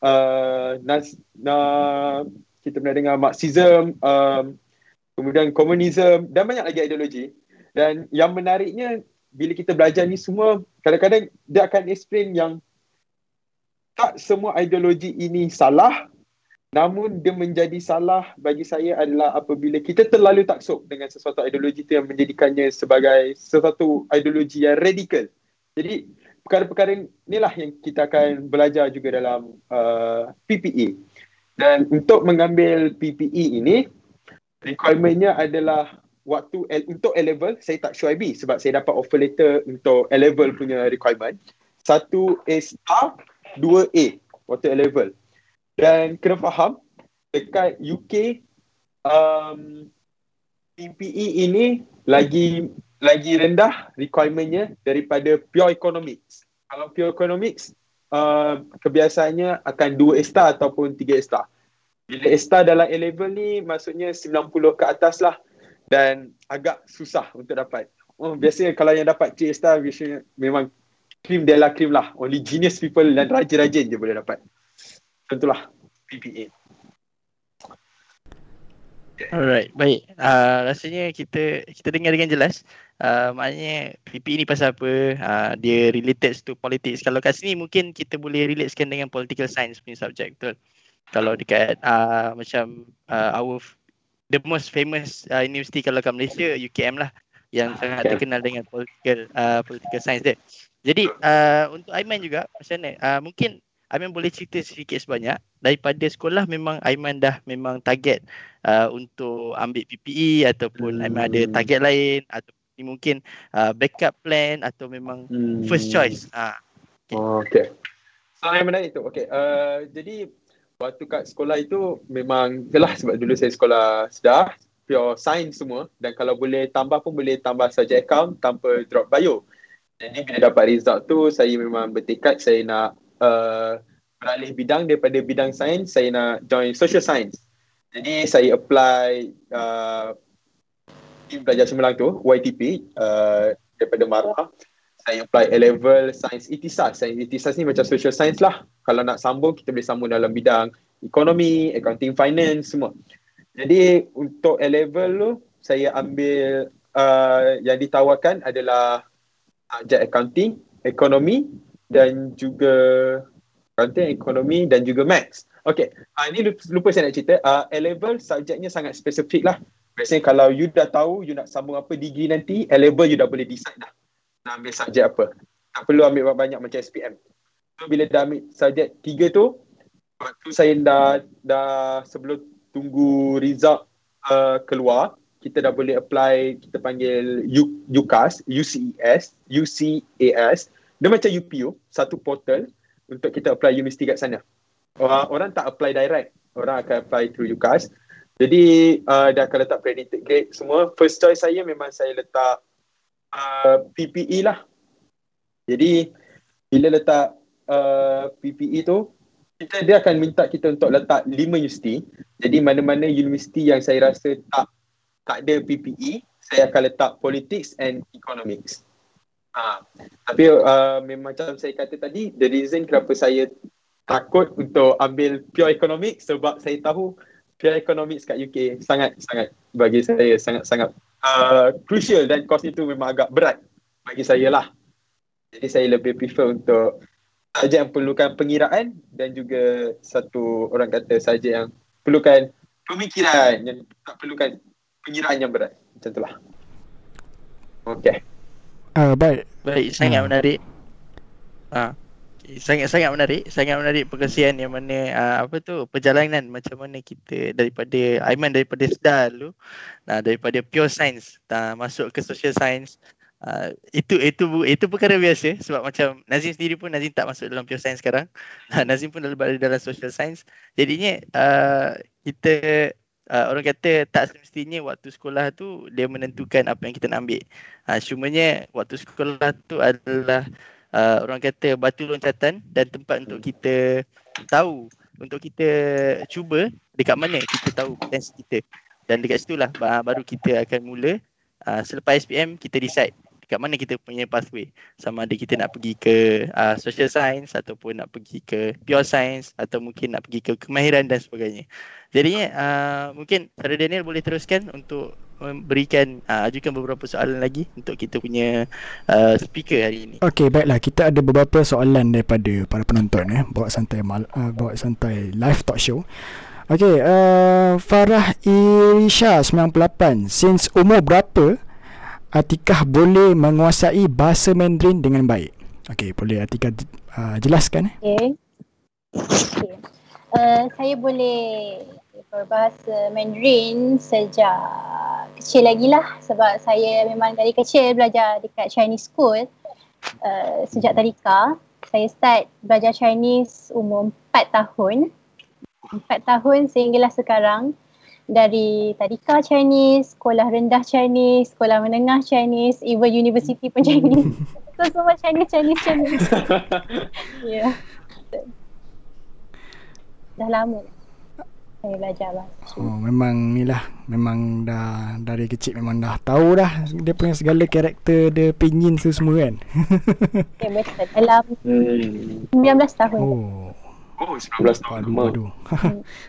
uh, nas, na, kita pernah dengar Marxism, um, kemudian komunisme dan banyak lagi ideologi. Dan yang menariknya bila kita belajar ni semua kadang-kadang dia akan explain yang tak semua ideologi ini salah Namun dia menjadi salah bagi saya adalah apabila kita terlalu taksub dengan sesuatu ideologi itu yang menjadikannya sebagai sesuatu ideologi yang radikal. Jadi perkara-perkara inilah yang kita akan belajar juga dalam uh, PPE. Dan untuk mengambil PPE ini, requirementnya adalah waktu L, untuk A-level, saya tak show IB sebab saya dapat offer letter untuk A-level punya requirement. Satu A star, dua A waktu A-level. Dan kena faham dekat UK um, PPE ini lagi lagi rendah requirementnya daripada pure economics. Kalau pure economics uh, kebiasaannya akan 2 A star ataupun 3 A star. Bila A star dalam A level ni maksudnya 90 ke atas lah dan agak susah untuk dapat. Oh, biasanya kalau yang dapat 3 A star biasanya memang cream de la cream lah. Only genius people dan rajin-rajin je boleh dapat tentulah PPA. Alright, baik. Uh, rasanya kita kita dengar dengan jelas. Uh, maknanya PPE ni pasal apa? Uh, dia related to politics. Kalau kat sini mungkin kita boleh relatekan dengan political science punya subjek, betul? kalau dekat uh, macam uh, our the most famous uh, university kalau kat Malaysia UKM lah yang sangat terkenal dengan political uh, political science dia. Jadi uh, untuk Aiman juga macam mana? Uh, mungkin Aiman boleh cerita sedikit sebanyak daripada sekolah memang Aiman dah memang target uh, untuk ambil PPE ataupun hmm. Aiman ada target lain atau mungkin uh, backup plan atau memang hmm. first choice. Uh, okay. Oh, okay. So yang menarik tu. Okay. Uh, jadi waktu kat sekolah itu memang jelas sebab dulu saya sekolah sedah pure science semua dan kalau boleh tambah pun boleh tambah saja account tanpa drop bio. Jadi bila dapat result tu saya memang bertekad saya nak uh, beralih bidang daripada bidang sains saya nak join social science. Jadi saya apply uh, tim belajar cemerlang tu YTP uh, daripada Mara. Saya apply A-level Science Itisas. Science Itisas ni macam social science lah. Kalau nak sambung, kita boleh sambung dalam bidang ekonomi, accounting, finance, semua. Jadi untuk A-level tu saya ambil uh, yang ditawarkan adalah subjek accounting, ekonomi dan juga accounting, ekonomi dan juga maths. Okay, uh, ini lupa, lupa saya nak cerita. Uh, A-level subjeknya sangat spesifik lah. Biasanya kalau you dah tahu you nak sambung apa degree nanti, A-level you dah boleh decide dah nak ambil subjek apa. Tak perlu ambil banyak macam SPM. So bila dah ambil subjek tiga tu, waktu saya dah, dah sebelum tunggu result uh, keluar, kita dah boleh apply, kita panggil U, UCAS, UCES, UCAS. Dia macam UPU, satu portal untuk kita apply universiti kat sana. Uh, orang tak apply direct, orang akan apply through UCAS. Jadi uh, dah akan letak predicted grade semua. First choice saya memang saya letak uh, PPE lah. Jadi bila letak uh, PPE tu, kita dia akan minta kita untuk letak lima universiti. Jadi mana-mana universiti yang saya rasa tak tak ada PPE, saya akan letak politics and economics. Ha. Tapi uh, memang macam saya kata tadi, the reason kenapa saya takut untuk ambil pure economics sebab saya tahu pure economics kat UK sangat sangat bagi saya sangat sangat uh, crucial dan course itu memang agak berat bagi saya lah. Jadi saya lebih prefer untuk saja yang perlukan pengiraan dan juga satu orang kata saja yang perlukan pemikiran yang tak perlukan pengiraan yang berat. Macam itulah. Okay. Uh, baik. Baik, sangat uh. menarik. Ah. Uh, sangat-sangat menarik, sangat menarik perkongsian yang mana uh, apa tu perjalanan macam mana kita daripada Aiman daripada sedar dulu. Nah, daripada pure science uh, masuk ke social science Uh, itu itu itu perkara biasa sebab macam Nazim sendiri pun Nazim tak masuk dalam pure science sekarang. Nazim pun dalam dalam social science. Jadinya uh, kita uh, orang kata tak semestinya waktu sekolah tu dia menentukan apa yang kita nak ambil. Uh, cumanya waktu sekolah tu adalah uh, orang kata batu loncatan dan tempat untuk kita tahu untuk kita cuba dekat mana kita tahu potensi kita. Dan dekat situlah baru kita akan mula uh, selepas SPM kita decide kat mana kita punya pathway? Sama ada kita nak pergi ke uh, social science ataupun nak pergi ke pure science atau mungkin nak pergi ke kemahiran dan sebagainya. Jadinya uh, mungkin Saudara Daniel boleh teruskan untuk memberikan uh, ajukan beberapa soalan lagi untuk kita punya uh, speaker hari ini. Okey, baiklah. Kita ada beberapa soalan daripada para penonton eh. Bawa santai mal, uh, bawa santai live talk show. Okey, uh, Farah Irisha 98 since umur berapa Atikah boleh menguasai bahasa Mandarin dengan baik? Okey, boleh Atikah uh, jelaskan? Okey. Okay. Uh, saya boleh berbahasa Mandarin sejak kecil lagi lah sebab saya memang dari kecil belajar dekat Chinese school uh, sejak tadika. Saya start belajar Chinese umur 4 tahun. 4 tahun sehinggalah sekarang dari tadika Chinese, sekolah rendah Chinese, sekolah menengah Chinese, even university pun Chinese. so semua Chinese, Chinese, Chinese. ya. yeah. Dah lama saya belajar lah. Oh, memang ni lah. Memang dah dari kecil memang dah tahu dah dia punya segala karakter dia pinyin tu semua kan. Yeah, betul. Dalam hmm. 19 tahun. Oh. Oh, 19 tahun. Aduh, aduh.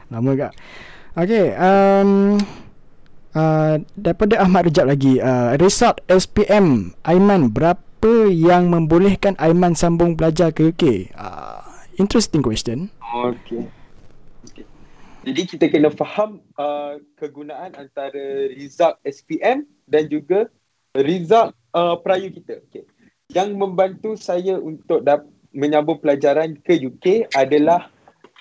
lama gak? Okay, um, uh, daripada Ahmad Rejab lagi, uh, resort SPM Aiman berapa yang membolehkan Aiman sambung belajar ke UK? Uh, interesting question. Okay. Jadi kita kena faham uh, kegunaan antara result SPM dan juga result uh, perayu kita. Okay. Yang membantu saya untuk dap- menyambung pelajaran ke UK adalah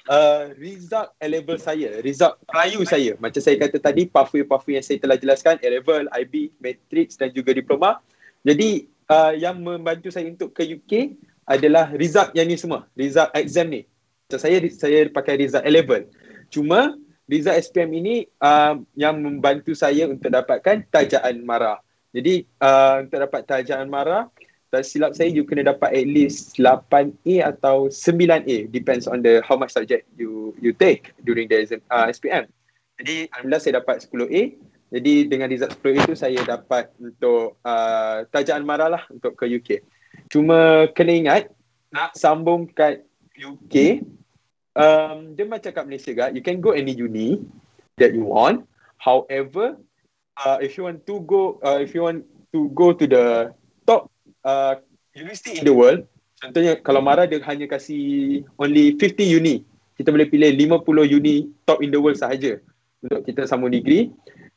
uh, result A-level saya, result perayu saya. Macam saya kata tadi, pathway-pathway yang saya telah jelaskan, A-level, IB, Matrix dan juga Diploma. Jadi uh, yang membantu saya untuk ke UK adalah result yang ni semua, result exam ni. Macam saya, saya pakai result A-level. Cuma Riza SPM ini uh, yang membantu saya untuk dapatkan tajaan marah. Jadi uh, untuk dapat tajaan marah, tak silap saya you kena dapat at least 8A atau 9A depends on the how much subject you you take during the exam, uh, SPM. Jadi alhamdulillah saya dapat 10A. Jadi dengan result 10A itu saya dapat untuk uh, tajaan marah lah untuk ke UK. Cuma kena ingat nak sambung kat UK um, dia macam kat Malaysia kan, you can go any uni that you want. However, uh, if you want to go, uh, if you want to go to the uh, university in the world, contohnya kalau Mara dia hanya kasih only 50 uni, kita boleh pilih 50 uni top in the world sahaja untuk kita sambung degree.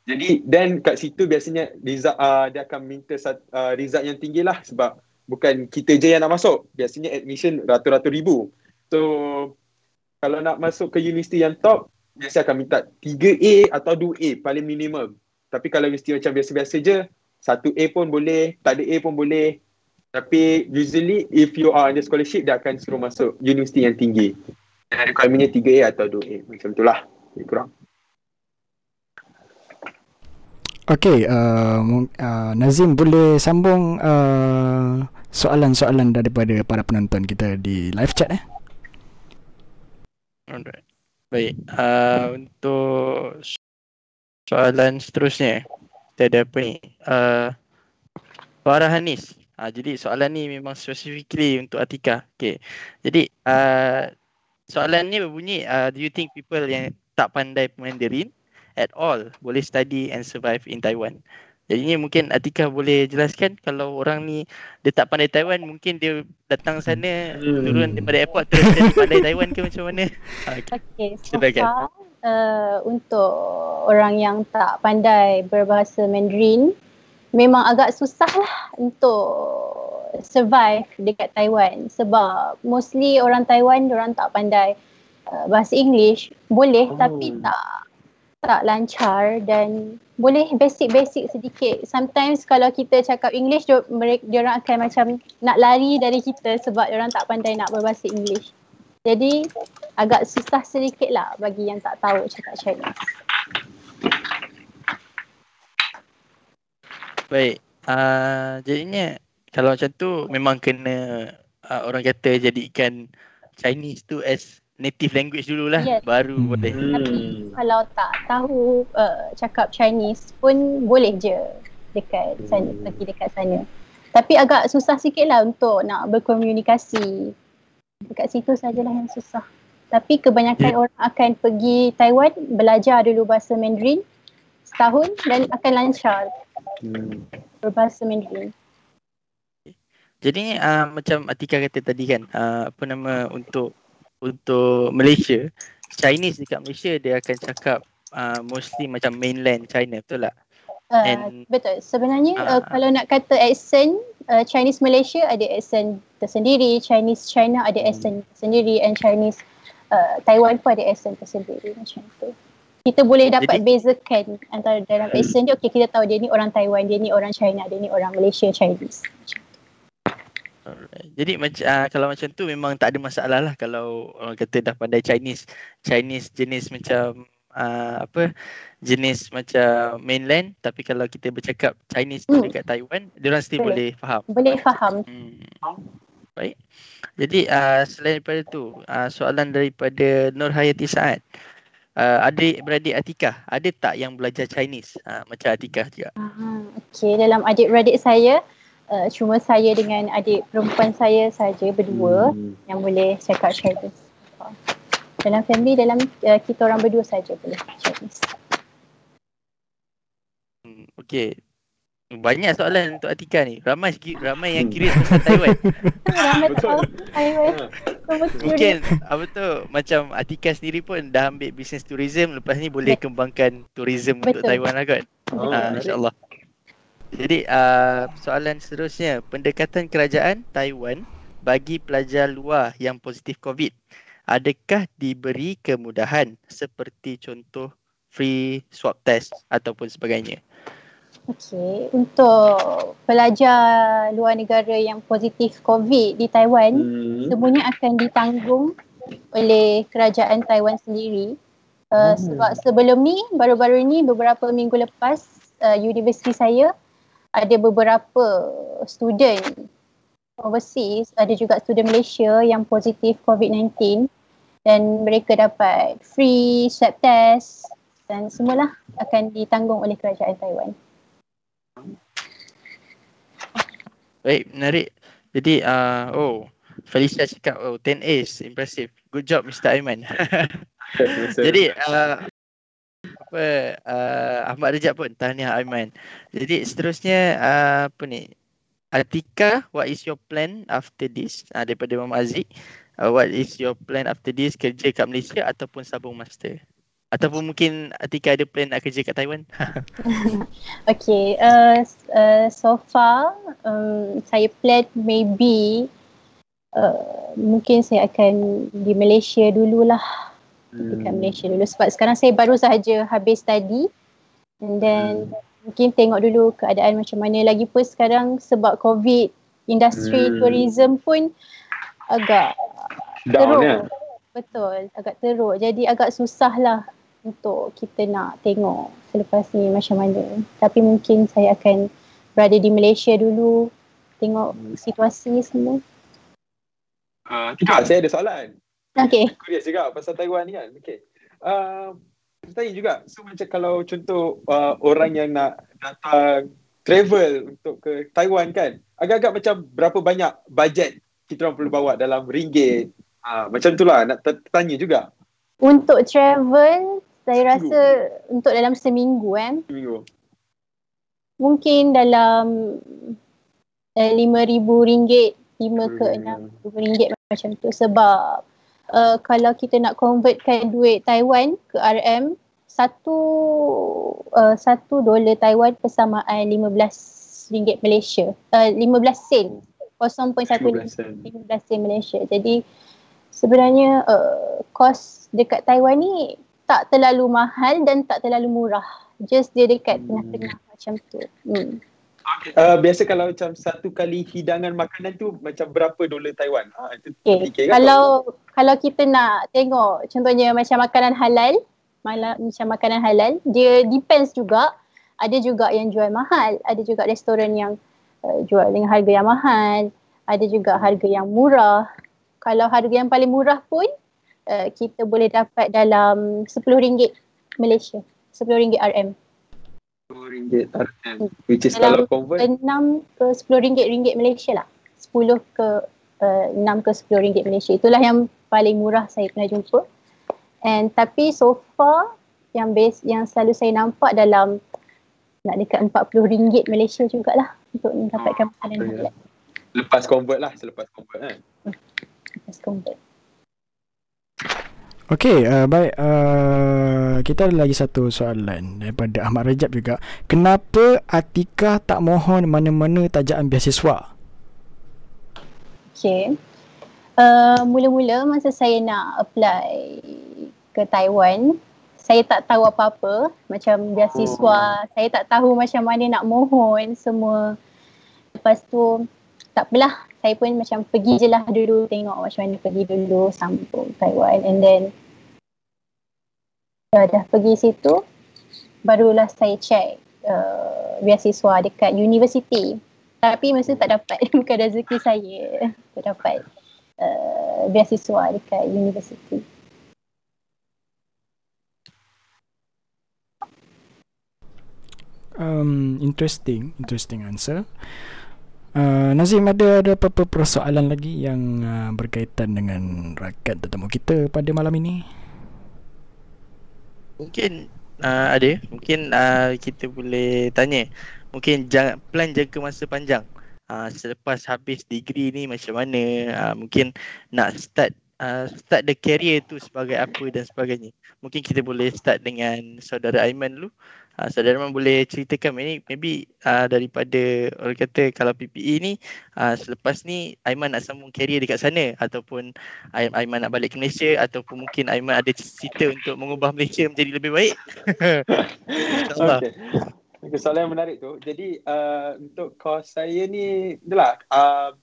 Jadi dan kat situ biasanya result uh, dia akan minta uh, result yang tinggi lah sebab bukan kita je yang nak masuk. Biasanya admission ratus-ratus ribu. So kalau nak masuk ke universiti yang top, biasa akan minta 3A atau 2A paling minimum. Tapi kalau universiti macam biasa-biasa je, 1A pun boleh, tak ada A pun boleh. Tapi usually if you are under scholarship, dia akan suruh masuk universiti yang tinggi. Dan requirementnya 3A atau 2A. Macam itulah. Lebih kurang. Okay, uh, uh, Nazim boleh sambung uh, soalan-soalan daripada para penonton kita di live chat eh? Alright. Baik. Uh, untuk soalan seterusnya. Kita ada apa ni? Uh, Farah Hanis. Uh, jadi soalan ni memang specifically untuk Atika. Okay. Jadi uh, soalan ni berbunyi. Uh, do you think people yang tak pandai Mandarin at all boleh study and survive in Taiwan? Jadi ni mungkin Atika boleh jelaskan kalau orang ni dia tak pandai Taiwan mungkin dia datang sana hmm. turun daripada airport terus jadi pandai Taiwan ke macam mana? Okey. Okay, so far, uh, untuk orang yang tak pandai berbahasa Mandarin memang agak susah lah untuk survive dekat Taiwan sebab mostly orang Taiwan orang tak pandai uh, bahasa English boleh oh. tapi tak tak lancar dan boleh basic-basic sedikit. Sometimes kalau kita cakap English, dia, dia orang akan macam nak lari dari kita sebab dia orang tak pandai nak berbahasa English. Jadi agak susah sedikit lah bagi yang tak tahu cakap Chinese. Baik. Uh, jadinya kalau macam tu memang kena uh, orang kata jadikan Chinese tu as native language dululah yes. baru hmm. boleh. Tapi kalau tak tahu uh, cakap Chinese pun boleh je dekat sana hmm. pergi dekat sana. Tapi agak susah sikit lah untuk nak berkomunikasi. Dekat situ sajalah yang susah. Tapi kebanyakan yeah. orang akan pergi Taiwan belajar dulu bahasa Mandarin setahun dan akan lancar hmm. berbahasa Mandarin. Jadi uh, macam Atika kata tadi kan uh, apa nama untuk untuk Malaysia, Chinese dekat Malaysia dia akan cakap uh, mostly macam mainland China, betul tak? Uh, And, betul. Sebenarnya uh, uh, kalau nak kata accent, uh, Chinese Malaysia ada accent tersendiri, Chinese China ada hmm. accent hmm. tersendiri and Chinese uh, Taiwan pun ada accent tersendiri macam tu. Kita boleh dapat Jadi, bezakan antara dalam accent dia, okay kita tahu dia ni orang Taiwan, dia ni orang China, dia ni orang Malaysia Chinese. Alright. Jadi macam uh, kalau macam tu memang tak ada masalah lah kalau orang kata dah pandai Chinese Chinese jenis macam uh, apa jenis macam mainland tapi kalau kita bercakap Chinese hmm. dekat Taiwan dia orang still boleh. boleh faham. Boleh faham. Hmm. Baik. Jadi uh, selain daripada tu uh, soalan daripada Nur Hayati Saad. Uh, adik-beradik Atika, ada tak yang belajar Chinese uh, macam Atika juga? Uh, okay, dalam adik-beradik saya, uh, cuma saya dengan adik perempuan saya saja berdua hmm. yang boleh cakap Chinese. Dalam family, dalam uh, kita orang berdua saja boleh Chinese. Hmm, okay. Banyak soalan untuk Atika ni. Ramai ramai yang kira pasal Taiwan. Ramai tak tahu Taiwan. Mungkin apa tu macam Atika sendiri pun dah ambil business tourism lepas ni boleh kembangkan tourism Betul. untuk Taiwan lah kan. Oh, ha, InsyaAllah. Jadi uh, soalan seterusnya. Pendekatan kerajaan Taiwan bagi pelajar luar yang positif COVID. Adakah diberi kemudahan seperti contoh free swab test ataupun sebagainya? Okey, untuk pelajar luar negara yang positif COVID di Taiwan, hmm. semuanya akan ditanggung oleh kerajaan Taiwan sendiri. Uh, hmm. Sebab sebelum ni, baru-baru ni beberapa minggu lepas, uh, universiti saya ada beberapa student overseas, ada juga student Malaysia yang positif COVID-19 dan mereka dapat free swab test dan semualah akan ditanggung oleh kerajaan Taiwan. Baik, menarik. Jadi, uh, oh, Felicia cakap, oh, 10 A's, impressive. Good job, Mr. Aiman. Jadi, uh, apa, uh, Ahmad Rejab pun, tahniah Aiman. Jadi, seterusnya, uh, apa ni, Atika, what is your plan after this? Uh, daripada Mama Aziz. Uh, what is your plan after this? Kerja kat Malaysia ataupun sabung master? Ataupun mungkin Atika ada plan nak kerja kat Taiwan? okay, uh, uh, so far um, saya plan maybe uh, mungkin saya akan di Malaysia dululah. Hmm. Dekat Malaysia dulu sebab sekarang saya baru sahaja habis study and then hmm. mungkin tengok dulu keadaan macam mana lagi pun sekarang sebab COVID industri hmm. tourism pun agak Down, teruk. Ya? Betul, agak teruk. Jadi agak susah lah untuk kita nak tengok selepas ni macam mana. Tapi mungkin saya akan berada di Malaysia dulu tengok situasi semua. Uh, Tika, saya ada soalan. Okay. Curious juga pasal Taiwan ni kan. Okay. Uh, tanya juga, so macam kalau contoh uh, orang yang nak datang travel untuk ke Taiwan kan, agak-agak macam berapa banyak bajet kita orang perlu bawa dalam ringgit. Uh, macam itulah nak tanya juga. Untuk travel, saya rasa untuk dalam seminggu kan. Seminggu. Mungkin dalam eh, lima ribu ringgit, lima ke hmm. enam ribu ringgit macam tu. Sebab uh, kalau kita nak convertkan duit Taiwan ke RM, satu uh, satu dolar Taiwan persamaan lima belas ringgit Malaysia. Uh, belas sen. 0.1 belas sen Malaysia. Jadi sebenarnya uh, kos dekat Taiwan ni tak terlalu mahal dan tak terlalu murah. Just dia dekat hmm. tengah-tengah macam tu. Hmm. Okay. Uh, biasa kalau macam satu kali hidangan makanan tu macam berapa dolar Taiwan? Ha, itu okay. kalau kalau kita nak tengok contohnya macam makanan halal, malah macam makanan halal, dia depends juga. Ada juga yang jual mahal, ada juga restoran yang uh, jual dengan harga yang mahal, ada juga harga yang murah. Kalau harga yang paling murah pun uh, kita boleh dapat dalam RM10 Malaysia. RM10 RM. RM10 RM. Which is dalam kalau convert? 6 ke RM10 ringgit Malaysia lah. 10 ke uh, 6 ke RM10 ringgit Malaysia. Itulah yang paling murah saya pernah jumpa. And tapi so far yang base yang selalu saya nampak dalam nak dekat RM40 Malaysia jugalah untuk mendapatkan makanan halal. Lepas convert lah, selepas convert kan. Lepas convert. Okey, uh, baik. Uh, kita ada lagi satu soalan daripada Ahmad Rajab juga. Kenapa Atika tak mohon mana-mana tajaan beasiswa? Okey. Uh, mula-mula masa saya nak apply ke Taiwan, saya tak tahu apa-apa macam beasiswa. Oh. Saya tak tahu macam mana nak mohon semua. Lepas tu, tak apalah saya pun macam pergi je lah dulu tengok macam mana pergi dulu sambung Taiwan. And then dah, dah pergi situ barulah saya check uh, beasiswa dekat universiti. Tapi masa tak dapat bukan rezeki saya. Tak dapat uh, beasiswa dekat universiti. Um interesting interesting answer Uh, Nazim ada ada apa-apa persoalan lagi yang uh, berkaitan dengan rakan tetamu kita pada malam ini? Mungkin uh, ada, mungkin uh, kita boleh tanya mungkin jangan plan jangka masa panjang. Uh, selepas habis degree ni macam mana uh, mungkin nak start uh, start the career tu sebagai apa dan sebagainya. Mungkin kita boleh start dengan saudara Aiman dulu. Saudara Aiman boleh ceritakan ini maybe uh, daripada orang kata kalau PPE ni uh, selepas ni Aiman nak sambung career dekat sana ataupun Aiman nak balik ke Malaysia ataupun mungkin Aiman ada cerita untuk mengubah Malaysia menjadi lebih baik. InsyaAllah. Okay. Okay, soalan yang menarik tu. Jadi uh, untuk kos saya ni, itulah. Uh,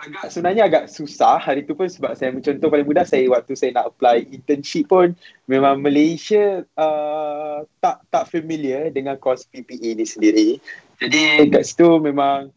agak sebenarnya agak susah hari tu pun sebab saya contoh paling mudah saya waktu saya nak apply internship pun memang Malaysia uh, tak tak familiar dengan kos PPE ni sendiri. Jadi kat situ memang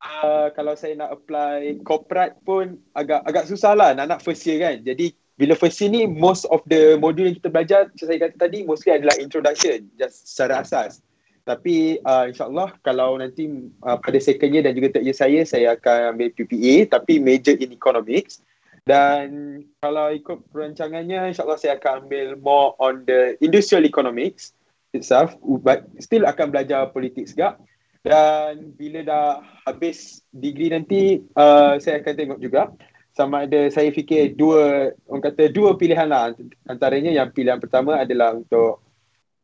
uh, kalau saya nak apply corporate pun agak agak susah lah nak nak first year kan. Jadi bila first year ni most of the module yang kita belajar macam saya kata tadi mostly adalah introduction just secara asas. Tapi uh, insyaAllah kalau nanti uh, pada second year dan juga third year saya, saya akan ambil PPA tapi major in economics. Dan kalau ikut perancangannya, insyaAllah saya akan ambil more on the industrial economics itself. But still akan belajar politik juga. Dan bila dah habis degree nanti, uh, saya akan tengok juga sama ada saya fikir dua, orang kata dua pilihan lah. Antaranya yang pilihan pertama adalah untuk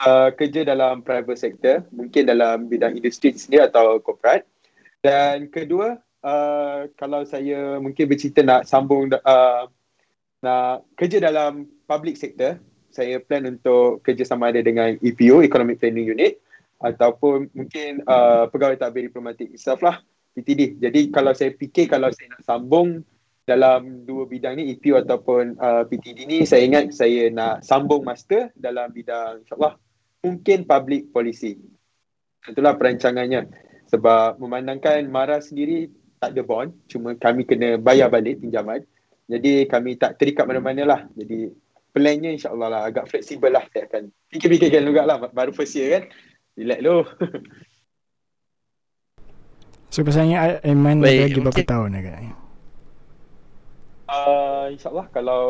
uh, kerja dalam private sector, mungkin dalam bidang industri sendiri atau corporate. Dan kedua, uh, kalau saya mungkin bercerita nak sambung uh, nak kerja dalam public sector, saya plan untuk kerja sama ada dengan EPU, Economic Planning Unit ataupun mungkin uh, pegawai tabir diplomatik itself lah, PTD. Jadi kalau saya fikir kalau saya nak sambung dalam dua bidang ni EPU ataupun uh, PTD ni saya ingat saya nak sambung master dalam bidang insyaAllah mungkin public policy. Itulah perancangannya. Sebab memandangkan Mara sendiri tak ada bond, cuma kami kena bayar balik pinjaman. Jadi kami tak terikat mana-mana lah. Jadi plannya insyaAllah lah agak fleksibel lah. Saya akan fikir-fikirkan juga lah baru first year kan. Relax dulu. so pasalnya Aiman Baik, lagi berapa tahun agak? Uh, InsyaAllah kalau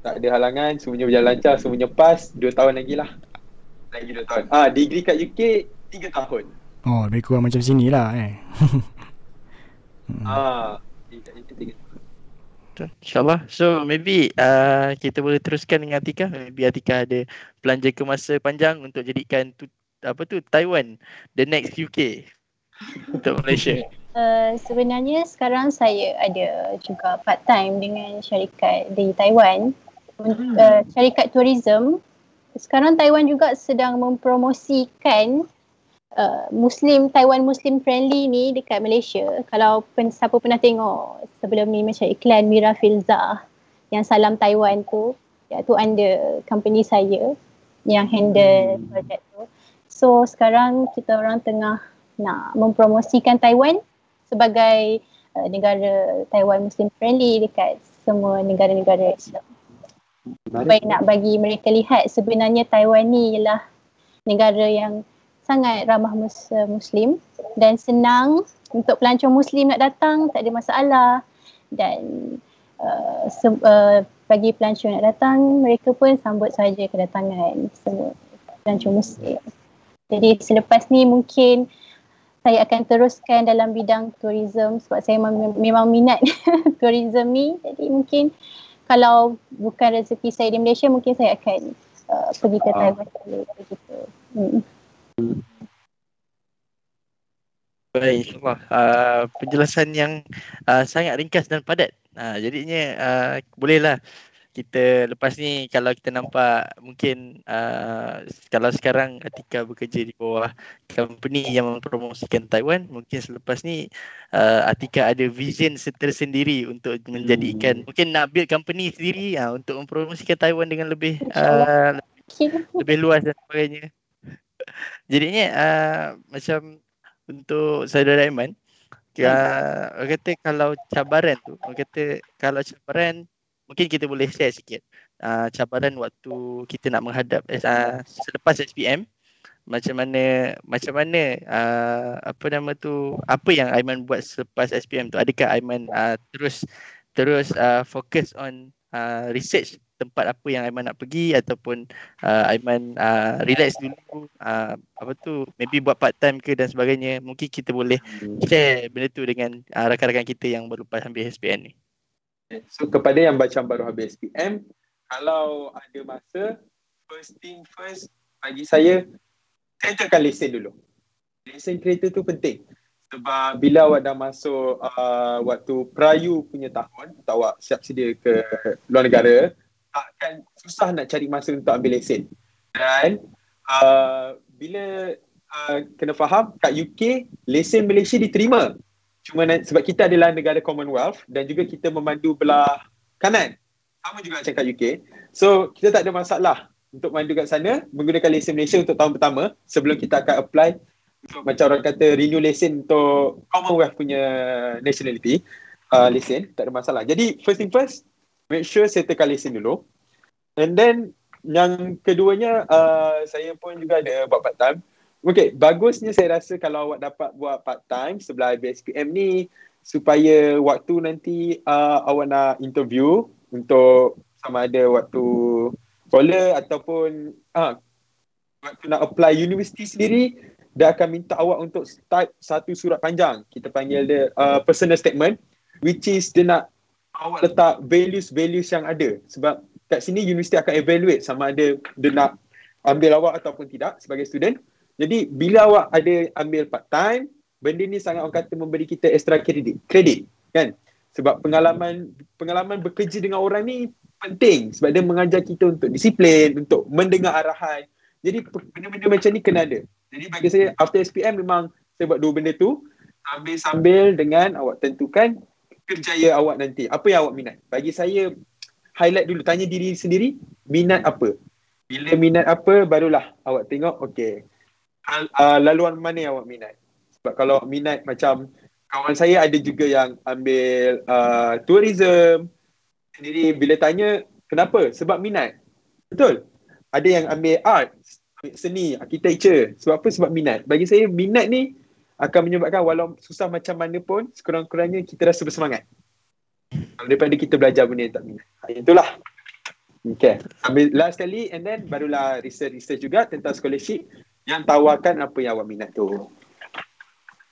tak ada halangan, semuanya berjalan lancar, semuanya pas, dua tahun lagi lah lagi 2 tahun. Ah, degree kat UK 3 tahun. Oh, lebih kurang macam sini lah eh. Ah, kat UK 3 tahun. InsyaAllah. So maybe uh, kita boleh teruskan dengan Atika. Maybe Atika ada plan jangka masa panjang untuk jadikan tu, apa tu Taiwan the next UK untuk Malaysia. Uh, sebenarnya sekarang saya ada juga part time dengan syarikat di Taiwan. Hmm. Uh, syarikat tourism sekarang Taiwan juga sedang mempromosikan uh, Muslim Taiwan Muslim friendly ni dekat Malaysia. Kalau pen, siapa pernah tengok sebelum ni macam iklan Mira Filza yang Salam Taiwan tu, ya tu under company saya yang handle hmm. projek tu. So sekarang kita orang tengah nak mempromosikan Taiwan sebagai uh, negara Taiwan Muslim friendly dekat semua negara-negara Islam. Baik nak bagi mereka lihat sebenarnya Taiwan ni ialah negara yang sangat ramah mus- Muslim dan senang untuk pelancong Muslim nak datang tak ada masalah. Dan uh, se- uh, bagi pelancong nak datang mereka pun sambut saja kedatangan semua pelancong Muslim. Jadi selepas ni mungkin saya akan teruskan dalam bidang tourism sebab saya mem- memang minat tourism ni. Jadi mungkin kalau bukan rezeki saya di Malaysia mungkin saya akan uh, pergi ke Taiwan dulu begitu. Hmm. Baik, Allah. Uh, penjelasan yang uh, sangat ringkas dan padat. Uh, jadinya uh, bolehlah kita lepas ni kalau kita nampak mungkin uh, kalau sekarang Atika bekerja di bawah company yang mempromosikan Taiwan mungkin selepas ni uh, Atika ada vision tersendiri untuk menjadikan hmm. mungkin nak build company sendiri uh, untuk mempromosikan Taiwan dengan lebih uh, lebih luas dan sebagainya. Jadinya uh, macam untuk saudara Aiman uh, orang kata kalau cabaran tu orang kata kalau cabaran mungkin kita boleh share sikit uh, cabaran waktu kita nak menghadap uh, selepas SPM macam mana macam mana uh, apa nama tu apa yang Aiman buat selepas SPM tu? Adakah Aiman uh, terus terus uh, fokus on uh, research tempat apa yang Aiman nak pergi? Ataupun uh, Aiman uh, relax dulu uh, apa tu maybe buat part time ke dan sebagainya? Mungkin kita boleh hmm. share benda tu dengan uh, rakan-rakan kita yang baru lepas ambil SPM ni so kepada yang macam baru habis SPM kalau ada masa first thing first bagi saya tentukan lesen dulu. Lesen kereta tu penting. Sebab bila awak dah masuk uh, waktu perayu punya tahun atau awak siap sedia ke luar negara akan susah nak cari masa untuk ambil lesen. Dan uh, bila uh, kena faham kat UK lesen Malaysia diterima cuma sebab kita adalah negara Commonwealth dan juga kita memandu belah kanan. Sama juga macam kat UK so kita tak ada masalah untuk mandu kat sana menggunakan lesen Malaysia untuk tahun pertama sebelum kita akan apply untuk macam orang kata renew lesen untuk Commonwealth punya nationality uh, lesen. Tak ada masalah. Jadi first thing first make sure settlekan lesen dulu. And then yang keduanya uh, saya pun juga ada buat part time Okay, bagusnya saya rasa kalau awak dapat buat part time sebelah BSPM ni supaya waktu nanti uh, awak nak interview untuk sama ada waktu caller ataupun uh, waktu nak apply universiti sendiri dia akan minta awak untuk type satu surat panjang. Kita panggil dia uh, personal statement which is dia nak awak letak values-values yang ada. Sebab kat sini universiti akan evaluate sama ada dia nak ambil awak ataupun tidak sebagai student. Jadi bila awak ada ambil part time, benda ni sangat orang kata memberi kita extra credit. Credit kan? Sebab pengalaman pengalaman bekerja dengan orang ni penting sebab dia mengajar kita untuk disiplin, untuk mendengar arahan. Jadi benda-benda macam ni kena ada. Jadi bagi saya after SPM memang saya buat dua benda tu sambil-sambil dengan awak tentukan kerjaya awak nanti. Apa yang awak minat? Bagi saya highlight dulu tanya diri sendiri minat apa. Bila minat apa barulah awak tengok okey. Uh, laluan mana yang awak minat? Sebab kalau minat macam kawan saya ada juga yang ambil uh, tourism sendiri bila tanya kenapa? Sebab minat. Betul. Ada yang ambil art seni, architecture. Sebab apa? Sebab minat. Bagi saya minat ni akan menyebabkan walau susah macam mana pun sekurang-kurangnya kita rasa bersemangat. Daripada kita belajar benda yang tak minat. Ha, itulah. Okay. Ambil last sekali and then barulah research-research juga tentang scholarship yang tawarkan apa yang awak minat tu.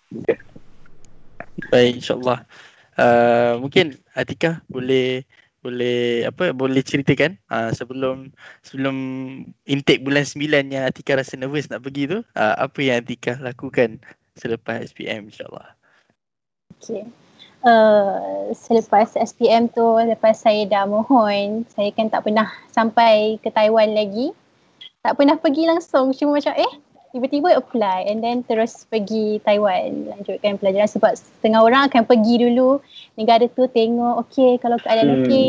Okay. Baik, insyaAllah. Uh, mungkin Atika boleh boleh apa boleh ceritakan uh, sebelum sebelum intake bulan 9 yang Atika rasa nervous nak pergi tu uh, apa yang Atika lakukan selepas SPM insyaallah. Okey. Uh, selepas SPM tu lepas saya dah mohon saya kan tak pernah sampai ke Taiwan lagi tak pernah pergi langsung cuma macam eh tiba-tiba apply and then terus pergi Taiwan lanjutkan pelajaran sebab setengah orang akan pergi dulu negara tu tengok okay kalau keadaan hmm, okey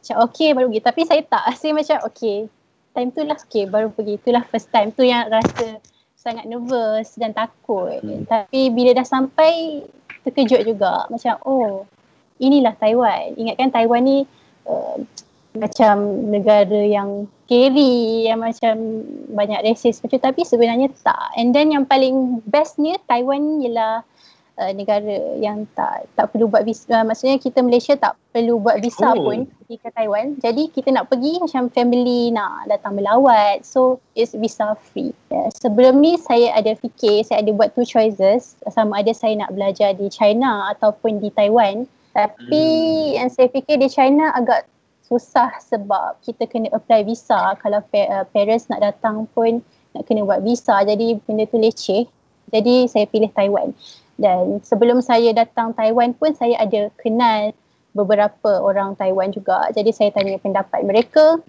macam okey baru pergi. Tapi saya tak. Saya macam okey time tu lah okey baru pergi. Itulah first time. Tu yang rasa sangat nervous dan takut. Hmm. tapi bila dah sampai terkejut juga. Macam oh inilah Taiwan. Ingatkan Taiwan ni uh, macam negara yang scary yang macam banyak racist macam tapi sebenarnya tak. And then yang paling bestnya Taiwan ialah uh, negara yang tak tak perlu buat visa uh, maksudnya kita Malaysia tak perlu buat visa oh. pun pergi ke Taiwan. Jadi kita nak pergi macam family nak datang melawat so it's visa free. Yeah. sebelum ni saya ada fikir saya ada buat two choices. Sama ada saya nak belajar di China ataupun di Taiwan. Tapi hmm. yang saya fikir di China agak susah sebab kita kena apply visa. Kalau uh, parents nak datang pun nak kena buat visa. Jadi benda tu leceh. Jadi saya pilih Taiwan. Dan sebelum saya datang Taiwan pun saya ada kenal beberapa orang Taiwan juga. Jadi saya tanya pendapat mereka.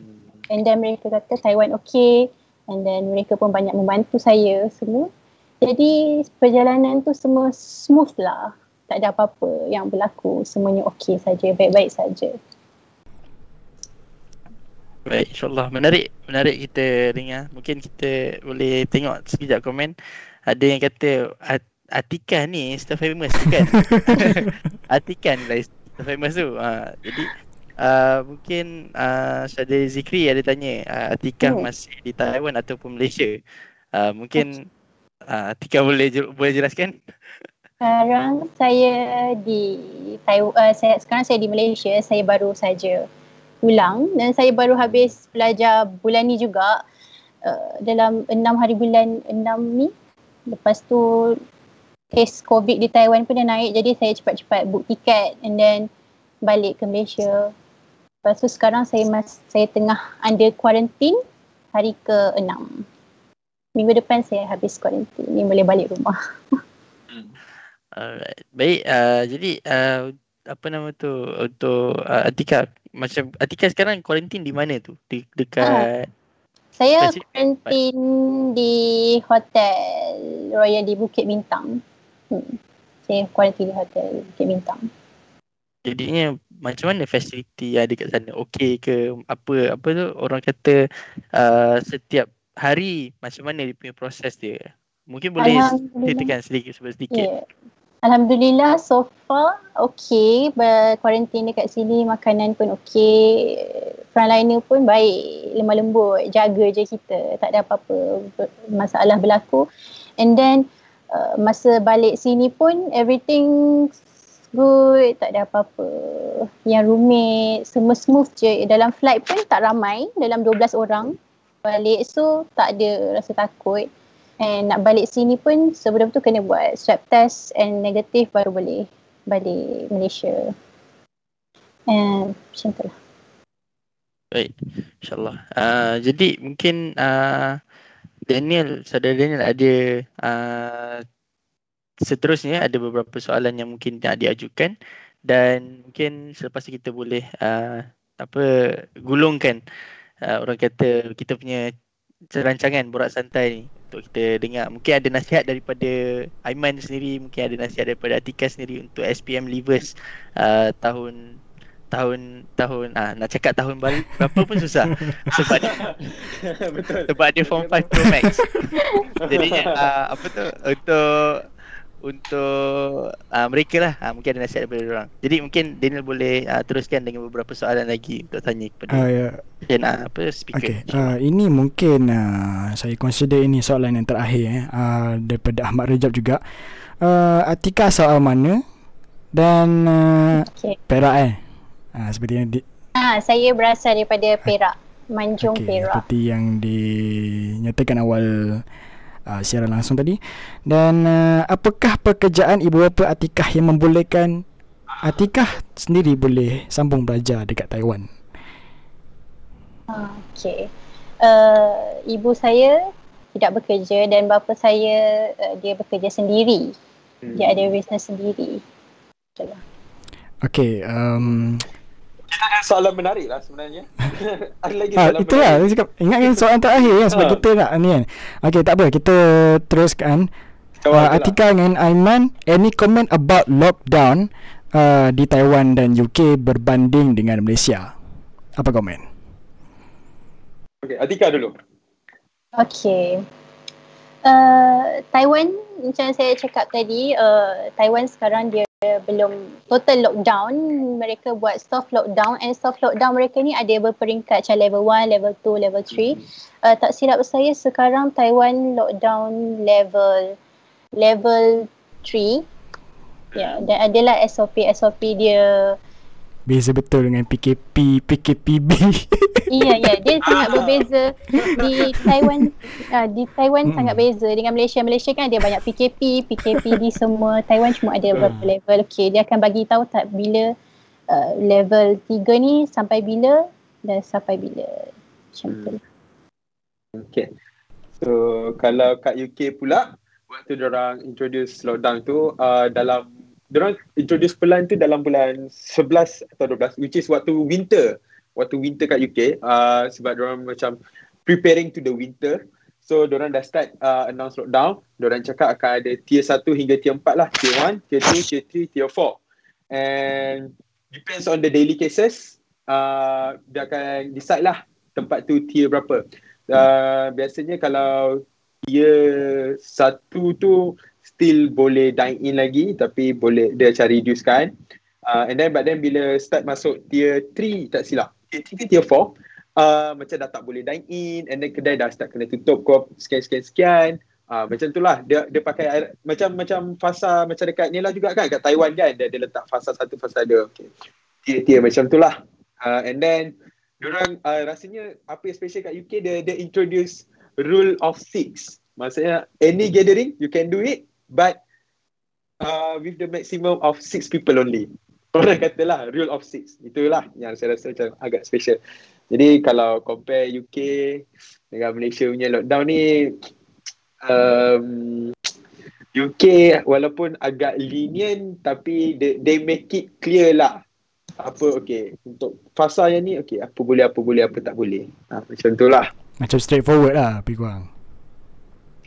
And then mereka kata Taiwan okay. And then mereka pun banyak membantu saya semua. Jadi perjalanan tu semua smooth lah. Tak ada apa-apa yang berlaku. Semuanya okay saja. Baik-baik saja Baik, insyaAllah. Menarik, menarik kita dengar. Mungkin kita boleh tengok sekejap komen. Ada yang kata, Atika ni Insta famous kan? Atika ni lah Insta famous tu. Ha, jadi, uh, mungkin uh, Syahda Zikri ada tanya, uh, Atika oh. masih di Taiwan ataupun Malaysia? Uh, mungkin uh, Atika boleh boleh jelaskan? Sekarang saya di Taiwan, uh, saya, sekarang saya di Malaysia, saya baru saja ulang dan saya baru habis belajar bulan ni juga. Uh, dalam enam hari bulan enam ni lepas tu kes covid di Taiwan pun dah naik. Jadi saya cepat-cepat book tiket and then balik ke Malaysia. Lepas tu sekarang saya mas saya tengah under quarantine hari ke enam. Minggu depan saya habis quarantine. Ni boleh balik rumah. Alright. Baik, uh, jadi uh, apa nama tu? Untuk uh, Atika macam Atika sekarang kuarantin di mana tu? Di dekat uh, Saya kuarantin di hotel Royal di Bukit Bintang. Hmm. Saya kuarantin di hotel Bukit Bintang. Jadinya macam mana fasiliti yang ada kat sana? Okey ke apa apa tu orang kata uh, setiap hari macam mana dia punya proses dia? Mungkin boleh ceritakan sedikit sedikit. Yeah. Alhamdulillah so far okay. Berkuarantin dekat sini makanan pun okay. Frontliner pun baik. Lemah lembut jaga je kita. Tak ada apa-apa masalah berlaku. And then uh, masa balik sini pun everything good. Tak ada apa-apa. Yang rumit semua smooth je. Dalam flight pun tak ramai. Dalam 12 orang balik so tak ada rasa takut And nak balik sini pun sebelum tu kena buat swab test and negatif baru boleh balik Malaysia. And macam tu lah. Baik, insyaAllah. Uh, jadi mungkin uh, Daniel, saudara Daniel ada uh, seterusnya ada beberapa soalan yang mungkin nak diajukan dan mungkin selepas kita boleh uh, apa gulungkan uh, orang kata kita punya rancangan borak santai ni untuk kita dengar. Mungkin ada nasihat daripada Aiman sendiri, mungkin ada nasihat daripada Atika sendiri untuk SPM Leavers uh, tahun tahun tahun ah nak cakap tahun baru berapa pun susah. Sebab dia betul. sebab dia form 5 pro max. Jadinya uh, apa tu untuk untuk uh, mereka lah uh, mungkin ada nasihat daripada orang. Jadi mungkin Daniel boleh uh, teruskan dengan beberapa soalan lagi untuk tanya kepada uh, yeah. dan uh, apa speaker. Okay. Uh, ini mungkin uh, saya consider ini soalan yang terakhir eh uh, daripada Ahmad Rejab juga. Uh, Atika soal mana dan uh, okay. Perak eh. Uh, seperti yang di Ah, saya berasal daripada Perak, Manjung okay, Perak. Seperti yang dinyatakan awal uh, siaran langsung tadi. Dan uh, apakah pekerjaan ibu bapa Atikah yang membolehkan? Atikah sendiri boleh sambung belajar dekat Taiwan. Okey. Uh, ibu saya tidak bekerja dan bapa saya uh, dia bekerja sendiri. Hmm. dia ada bisnes sendiri. Okey um, soalan menarik lah sebenarnya. ada lagi ha, soalan itu menarik. Lah, cakap, ingatkan soalan terakhir kan sebab ha. kita nak ni kan. Okay, tak apa. Kita teruskan. Uh, Atika dengan Aiman, any comment about lockdown uh, di Taiwan dan UK berbanding dengan Malaysia? Apa komen? Okay, Atika dulu. Okay. Uh, Taiwan, macam saya cakap tadi, uh, Taiwan sekarang dia belum total lockdown mereka buat soft lockdown and soft lockdown mereka ni ada berperingkat macam level 1, level 2, level 3 uh, tak silap saya sekarang Taiwan lockdown level level 3 ya yeah, dan adalah SOP SOP dia Beza betul dengan PKP, PKPB. iya, ya. Dia sangat berbeza. Di Taiwan, uh, di Taiwan hmm. sangat beza dengan Malaysia. Malaysia kan ada banyak PKP, PKPD semua. Taiwan cuma ada beberapa hmm. level. Okay, dia akan bagi tahu tak bila uh, level 3 ni sampai bila dan sampai bila. Macam hmm. tu. Okay. So, kalau kat UK pula, waktu orang introduce lockdown tu, uh, dalam diorang introduce pelan tu dalam bulan 11 atau 12 which is waktu winter. Waktu winter kat UK uh, sebab diorang macam preparing to the winter. So diorang dah start uh, announce lockdown. Diorang cakap akan ada tier 1 hingga tier 4 lah. Tier 1, tier 2, tier 3, tier 4 and depends on the daily cases uh, dia akan decide lah tempat tu tier berapa. Uh, biasanya kalau tier 1 tu still boleh dine in lagi tapi boleh dia macam reduce kan uh, and then but then bila start masuk tier 3 tak silap. Tier 3 tier 4 uh, macam dah tak boleh dine in and then kedai dah start kena tutup kau sekian sekian sekian. Uh, macam tu lah. Dia dia pakai macam macam fasa macam dekat ni lah juga kan kat Taiwan kan dia, dia letak fasa satu fasa dia okay. tier tier macam tu lah. Uh, and then Diorang uh, rasanya apa yang special kat UK dia dia introduce rule of six. Maksudnya any gathering you can do it but uh, with the maximum of six people only. Orang katalah rule of six. Itulah yang saya rasa macam agak special. Jadi kalau compare UK dengan Malaysia punya lockdown ni um, UK walaupun agak lenient tapi they, they make it clear lah apa okay untuk fasa yang ni okay apa boleh apa boleh apa tak boleh ha, macam tu lah macam straightforward lah lebih kurang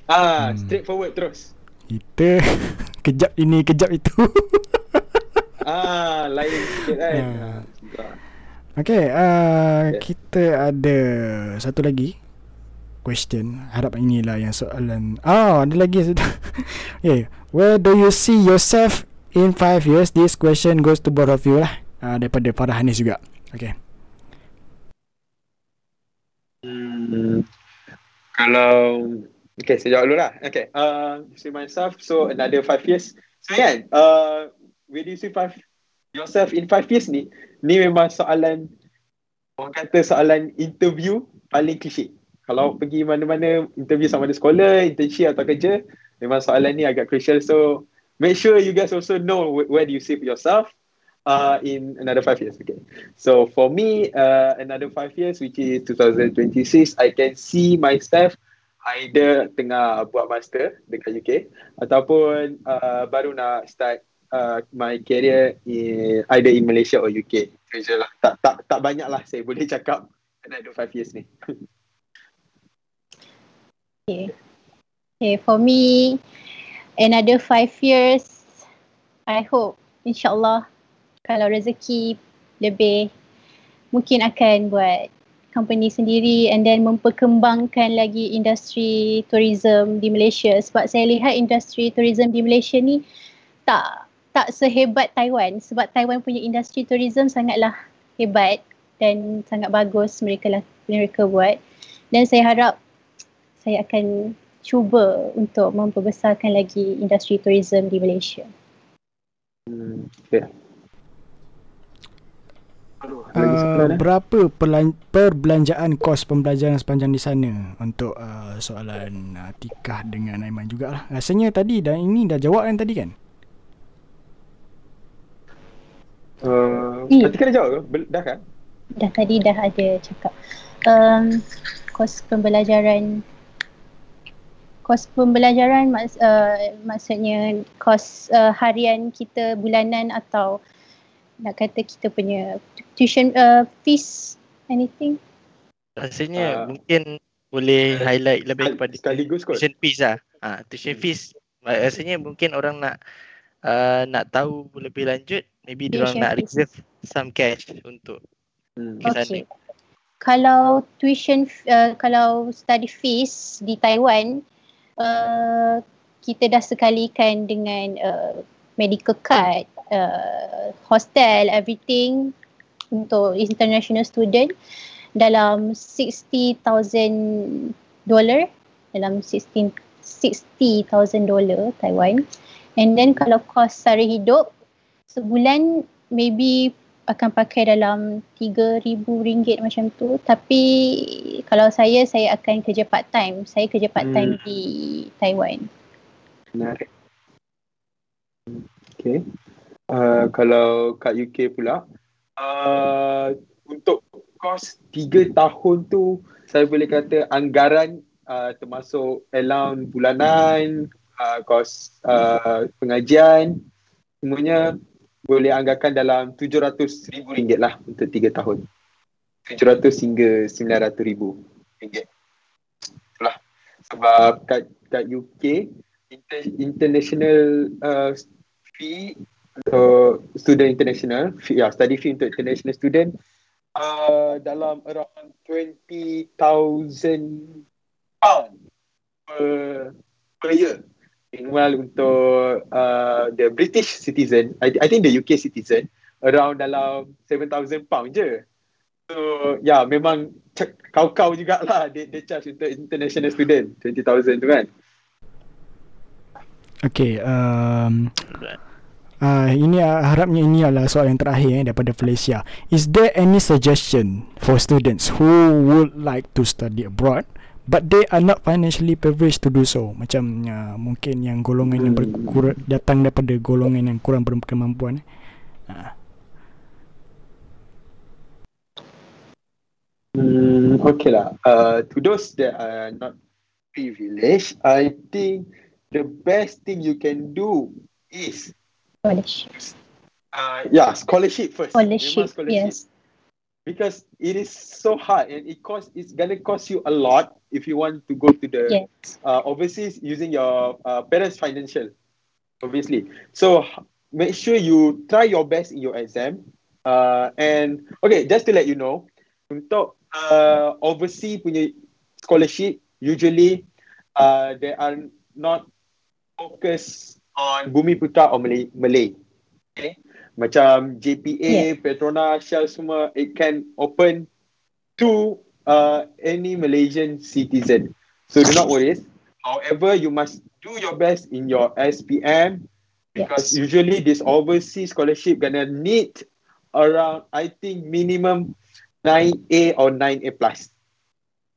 ah hmm. straightforward terus kita kejap ini kejap itu ah lain sikit kan ha. Okay, uh, okay, kita ada satu lagi question. Harap inilah yang soalan. Oh, ada lagi. okay, where do you see yourself in five years? This question goes to both of you lah. Uh, daripada Farah Hanis juga. Okay. Hmm, kalau Okay, saya jawab dulu lah. Okay, uh, see myself, so another five years. So kan, uh, where do you see five yourself in five years ni? Ni memang soalan, orang kata soalan interview paling klise. Kalau pergi mana-mana interview sama ada sekolah, internship atau kerja, memang soalan ni agak crucial. So, make sure you guys also know where do you see yourself uh, in another five years. Okay. So, for me, uh, another five years, which is 2026, I can see myself either tengah buat master dekat UK ataupun uh, baru nak start uh, my career in either in Malaysia or UK. Kerja lah. Tak, tak, tak banyak lah saya boleh cakap another five years ni. okay. Okay, for me, another five years, I hope insyaAllah kalau rezeki lebih mungkin akan buat company sendiri and then memperkembangkan lagi industri tourism di Malaysia sebab saya lihat industri tourism di Malaysia ni tak tak sehebat Taiwan sebab Taiwan punya industri tourism sangatlah hebat dan sangat bagus mereka lah, mereka buat dan saya harap saya akan cuba untuk memperbesarkan lagi industri tourism di Malaysia. Hmm, okay. Uh, berapa perbelanjaan kos pembelajaran sepanjang di sana untuk uh, soalan uh, Tikah dengan Aiman jugalah. Rasanya tadi dan ini dah jawab kan tadi kan? Uh, hmm. Tikah dah jawab ke? Dah kan? Dah tadi dah ada cakap. Um, kos pembelajaran kos pembelajaran maks, uh, maksudnya kos uh, harian kita bulanan atau nak kata kita punya tuition uh, fees anything? Rasanya uh, mungkin boleh highlight lebih kepada sekaligus kot. tuition fees lah. Ha, tuition hmm. fees rasanya mungkin orang nak uh, nak tahu lebih lanjut maybe dia orang nak reserve some cash untuk hmm. okay. kalau tuition uh, kalau study fees di Taiwan uh, kita dah sekalikan dengan uh, medical card uh, hostel everything untuk international student dalam 60,000 dollar dalam 16 60,000 dollar Taiwan. And then kalau kos sara hidup sebulan maybe akan pakai dalam 3,000 ringgit macam tu. Tapi kalau saya saya akan kerja part time saya kerja part time hmm. di Taiwan. Menarik. Okay uh, kalau kat UK pula uh, untuk kos tiga tahun tu saya boleh kata anggaran uh, termasuk allowance bulanan uh, kos uh, pengajian semuanya boleh anggarkan dalam RM700,000 lah untuk tiga tahun. RM700 hingga RM900,000. Itulah. Sebab kat, kat UK, inter, international uh, fee untuk student international, ya, study fee untuk international student uh, dalam around 20,000 pound per, per year. Meanwhile untuk uh, the British citizen, I, I think the UK citizen, around dalam 7,000 pound je. So ya yeah, memang kau-kau jugalah dia, dia charge untuk international student 20,000 tu kan. Okay, um, Uh, ini uh, harapnya ini adalah soalan yang terakhir eh, daripada Felicia. Is there any suggestion for students who would like to study abroad but they are not financially privileged to do so? Macam uh, mungkin yang golongan yang berkurang datang daripada golongan yang kurang berkemampuan. Eh. Uh. Hmm, okay lah. Uh, to those that are not privileged, I think the best thing you can do is Scholarship. Uh, yeah, scholarship first. Scholarship, scholarship. yes. Because it is so hard and it cost it's gonna cost you a lot if you want to go to the yes. uh, overseas using your uh, parents' financial, obviously. So make sure you try your best in your exam. Uh, and okay, just to let you know, untuk uh, overseas punya scholarship, usually uh, they are not focused on Bumi Putra or Malay. Malay. Okay. Macam JPA, yeah. Petronas, Shell semua, it can open to uh, any Malaysian citizen. So do not worry. However, you must do your best in your SPM because yes. usually this overseas scholarship gonna need around, I think, minimum 9A or 9A plus.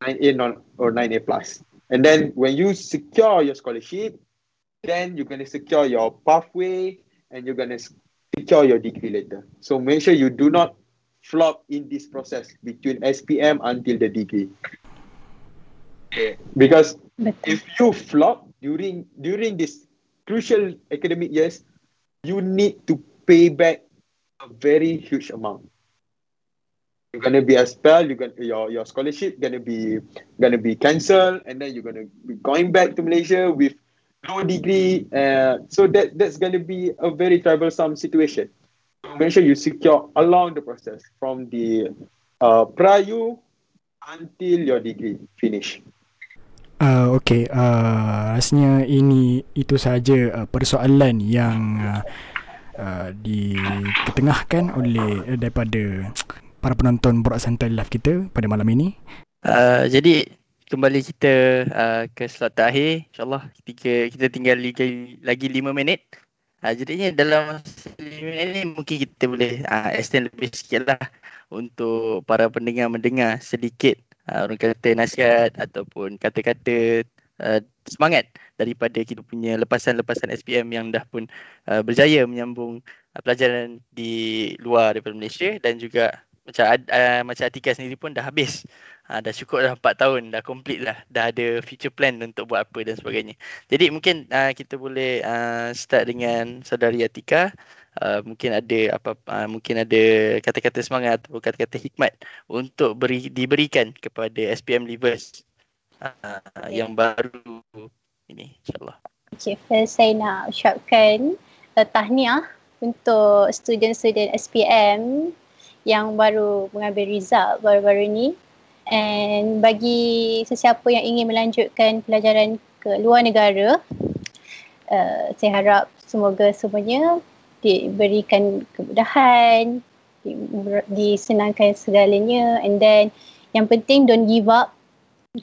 9A non, or 9A plus. And then when you secure your scholarship, then you're going to secure your pathway and you're going to secure your degree later. So make sure you do not flop in this process between SPM until the degree. Okay. Because if you flop during during this crucial academic years, you need to pay back a very huge amount. You're gonna be expelled. You're gonna your your scholarship gonna be gonna be cancelled, and then you're gonna be going back to Malaysia with no degree. Uh, so that that's going to be a very troublesome situation. So make sure you secure along the process from the uh, prayu until your degree finish. Uh, okay, uh, rasanya ini itu saja uh, persoalan yang uh, uh, diketengahkan oleh uh, daripada para penonton Borak Santai Live kita pada malam ini. Uh, jadi kembali kita uh, ke slot terakhir. Insyaallah ketika kita tinggal lagi lagi 5 minit. Uh, jadinya dalam 5 minit ni mungkin kita boleh uh, extend lebih sikit lah untuk para pendengar mendengar sedikit uh, orang kata nasihat ataupun kata-kata uh, semangat daripada kita punya lepasan-lepasan SPM yang dah pun uh, berjaya menyambung uh, pelajaran di luar daripada Malaysia dan juga macam uh, macam Atika sendiri pun dah habis Ha, dah cukup dah 4 tahun, dah complete lah. Dah ada future plan untuk buat apa dan sebagainya. Jadi mungkin uh, kita boleh uh, start dengan saudari Atika. Uh, mungkin ada apa uh, mungkin ada kata-kata semangat atau kata-kata hikmat untuk beri, diberikan kepada SPM Livers uh, okay. yang baru ini insyaallah. Okay, first saya nak ucapkan uh, tahniah untuk student-student SPM yang baru mengambil result baru-baru ini and bagi sesiapa yang ingin melanjutkan pelajaran ke luar negara uh, saya harap semoga semuanya diberikan kemudahan disenangkan segalanya. And then yang penting don't give up.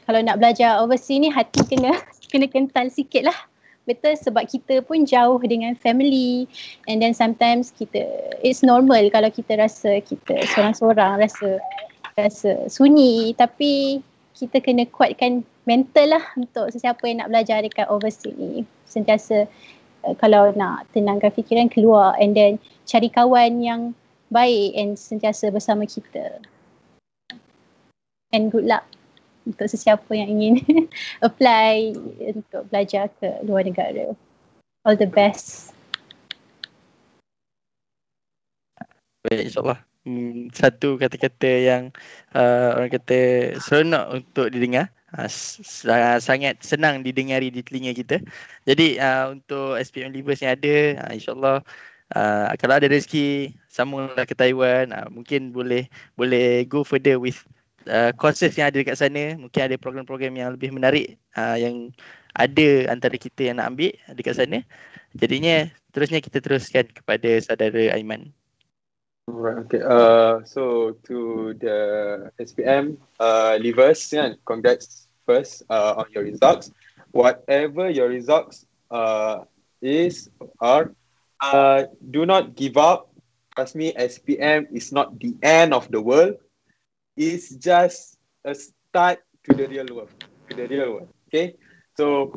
Kalau nak belajar overseas ni hati kena kena kental sikit lah betul sebab kita pun jauh dengan family. And then sometimes kita it's normal kalau kita rasa kita seorang-seorang rasa rasa sunyi tapi kita kena kuatkan mental lah untuk sesiapa yang nak belajar dekat overseas ni. Sentiasa uh, kalau nak tenangkan fikiran keluar and then cari kawan yang baik and sentiasa bersama kita. And good luck untuk sesiapa yang ingin apply untuk belajar ke luar negara. All the best. Baik, insyaAllah hmm, satu kata-kata yang uh, orang kata seronok untuk didengar. Uh, sangat senang didengari di telinga kita. Jadi uh, untuk SPM Livers yang ada, uh, insyaAllah uh, kalau ada rezeki sambunglah ke Taiwan, uh, mungkin boleh boleh go further with uh, courses yang ada dekat sana. Mungkin ada program-program yang lebih menarik uh, yang ada antara kita yang nak ambil dekat sana. Jadinya terusnya kita teruskan kepada saudara Aiman. Right. Okay. Uh, so to the SPM uh, leavers, yeah, congrats first uh, on your results. Whatever your results uh, is are, uh, do not give up. Trust me, SPM is not the end of the world. It's just a start to the real world. To the real world. Okay. So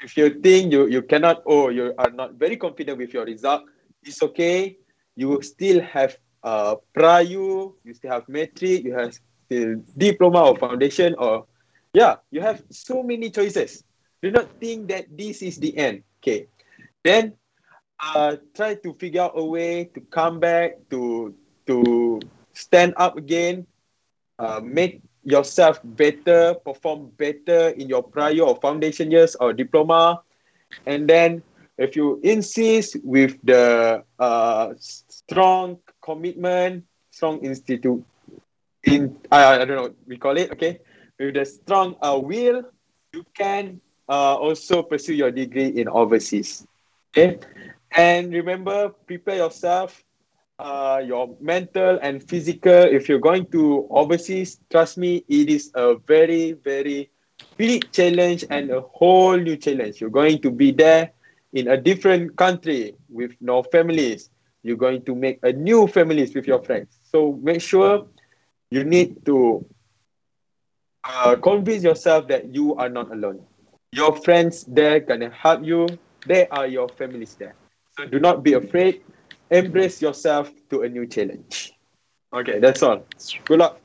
if you think you, you cannot or you are not very confident with your result, it's okay. You will still have uh, Prayu, you still have metric, you have still diploma or foundation or yeah, you have so many choices. Do not think that this is the end. Okay. Then uh, try to figure out a way to come back to to stand up again, uh, make yourself better, perform better in your prior or foundation years or diploma, and then if you insist with the uh, strong commitment, strong institute, in uh, I don't know we call it okay, with the strong uh, will, you can uh, also pursue your degree in overseas. Okay, and remember, prepare yourself, uh, your mental and physical. If you're going to overseas, trust me, it is a very, very big challenge and a whole new challenge. You're going to be there in a different country with no families. You're going to make a new families with your friends. So make sure you need to uh, convince yourself that you are not alone. Your friends there can help you. They are your families there. So do not be afraid. Embrace yourself to a new challenge. Okay, that's all. Good luck.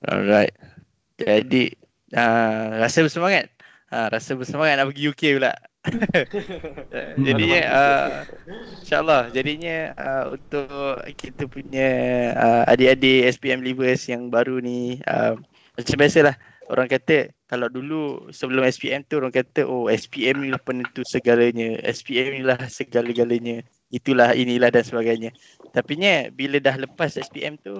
Alright. Jadi uh, rasa bersemangat. Uh, rasa bersemangat nak pergi UK pula. jadinya uh, insyaallah jadinya uh, untuk kita punya uh, adik-adik SPM livers yang baru ni uh, macam biasalah orang kata kalau dulu sebelum SPM tu orang kata oh SPM ni lah penentu segalanya SPM ni lah segala-galanya itulah inilah dan sebagainya. Tapi nya bila dah lepas SPM tu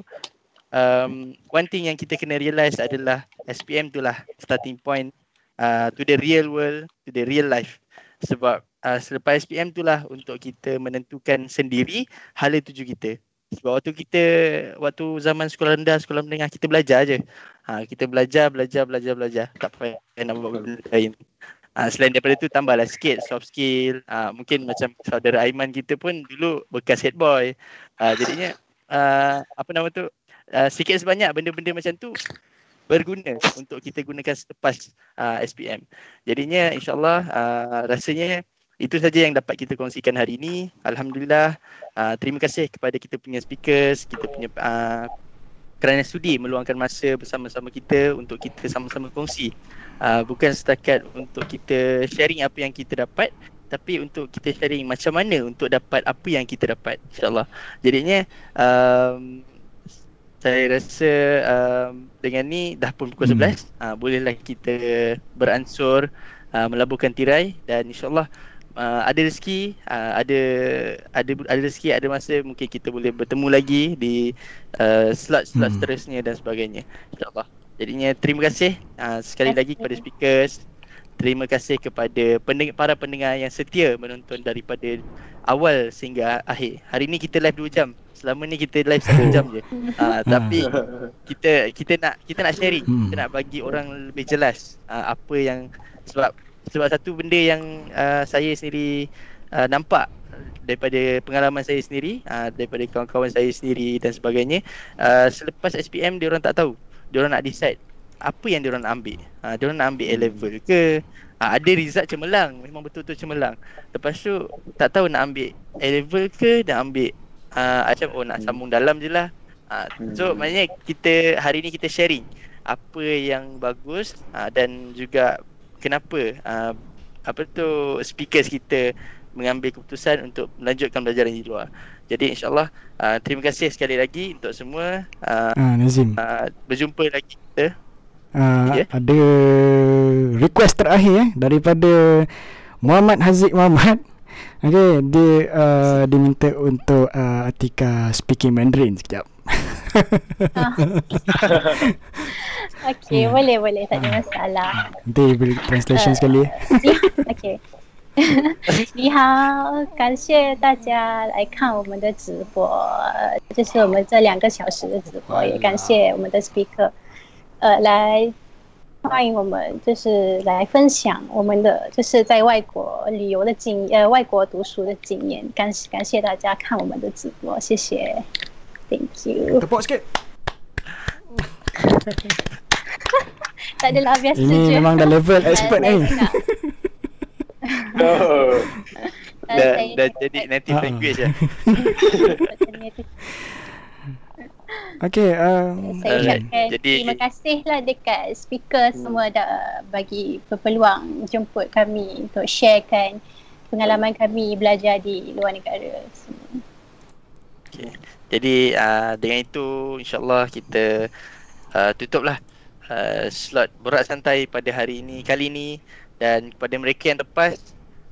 um, one thing yang kita kena realise adalah SPM tu lah starting point uh, to the real world to the real life sebab uh, selepas SPM tu lah untuk kita menentukan sendiri hala tuju kita sebab waktu kita waktu zaman sekolah rendah sekolah menengah kita belajar je Ha, kita belajar, belajar, belajar, belajar. Tak payah nak buat benda lain. Ha, selain daripada tu tambahlah sikit soft skill. Ha, mungkin macam saudara Aiman kita pun dulu bekas head boy. Ha, jadinya uh, apa nama tu uh, sikit sebanyak benda-benda macam tu berguna untuk kita gunakan selepas uh, SPM. Jadinya insyaAllah uh, rasanya itu saja yang dapat kita kongsikan hari ini. Alhamdulillah. Uh, terima kasih kepada kita punya speakers, kita punya uh, kerana sudi meluangkan masa bersama-sama kita untuk kita sama-sama kongsi uh, bukan setakat untuk kita sharing apa yang kita dapat tapi untuk kita sharing macam mana untuk dapat apa yang kita dapat insyaallah jadinya um, saya rasa um, dengan ni dah pun pukul 11 hmm. uh, bolehlah kita beransur uh, melabuhkan tirai dan insyaallah uh, ada rezeki uh, ada ada ada rezeki ada masa mungkin kita boleh bertemu lagi di uh, slot-slot hmm. seterusnya dan sebagainya insyaallah. Jadinya terima kasih uh, sekali lagi kepada speakers. Terima kasih kepada pendeng- para pendengar yang setia menonton daripada awal sehingga akhir. Hari ni kita live 2 jam selama ni kita live 1 jam je. Uh, tapi kita kita nak kita nak sharing. Hmm. kita nak bagi orang lebih jelas uh, apa yang sebab sebab satu benda yang uh, saya sendiri uh, nampak daripada pengalaman saya sendiri uh, daripada kawan-kawan saya sendiri dan sebagainya uh, selepas SPM dia orang tak tahu. Dia orang nak decide apa yang dia orang nak ambil. Uh, dia orang nak ambil A level ke? Uh, ada result cemerlang. Memang betul-betul cemerlang. Lepas tu tak tahu nak ambil A level ke nak ambil uh, macam oh nak sambung dalam je lah uh, so maknanya kita hari ni kita sharing apa yang bagus uh, dan juga kenapa uh, apa tu speakers kita mengambil keputusan untuk melanjutkan belajar di luar. Jadi insyaallah uh, terima kasih sekali lagi untuk semua. Uh, uh, Nazim. Uh, berjumpa lagi kita. Uh, yeah. Ada request terakhir eh daripada Muhammad Haziq Muhammad. Okay, dia uh, diminta untuk uh, Atika speaking Mandarin sekejap. okay, hmm. boleh boleh tak ada masalah. Nanti beri translation uh, sekali. okay. 你好，感谢大家来看我们的直播，这是我们这两个小时的直播，也感谢我们的 speaker，呃，来 欢迎我们，就是来分享我们的就是在外国旅游的经呃外国读书的经验。感谢感谢大家看我们的直播，谢谢，Thank you。The boys get。哈哈！你的 level expert？native language. Okay, um, Saya Alright. ucapkan Jadi- terima kasih lah dekat speaker semua dah bagi berpeluang jemput kami untuk sharekan pengalaman kami belajar di luar negara semua. Okay. Jadi uh, dengan itu insyaAllah kita uh, tutuplah uh, slot borak santai pada hari ini kali ini dan kepada mereka yang lepas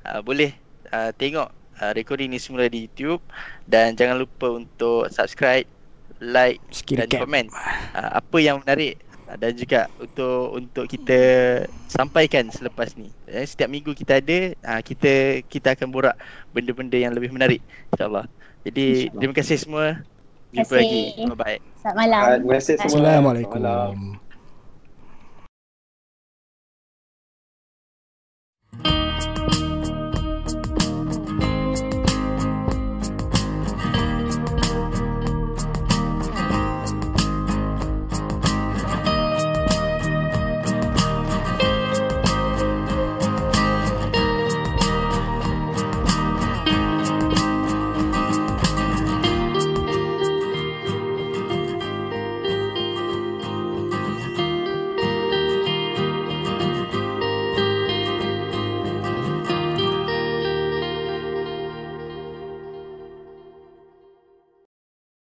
uh, boleh uh, tengok uh, recording ni semula di YouTube dan jangan lupa untuk subscribe, like sikit dan recap. komen uh, apa yang menarik uh, dan juga untuk untuk kita sampaikan selepas ni. Eh, setiap minggu kita ada uh, kita kita akan borak benda-benda yang lebih menarik insyaallah. Jadi InsyaAllah. terima kasih semua. Jumpa lagi. Bye bye. Selamat malam. Terima kasih semua. Assalamualaikum. Malam.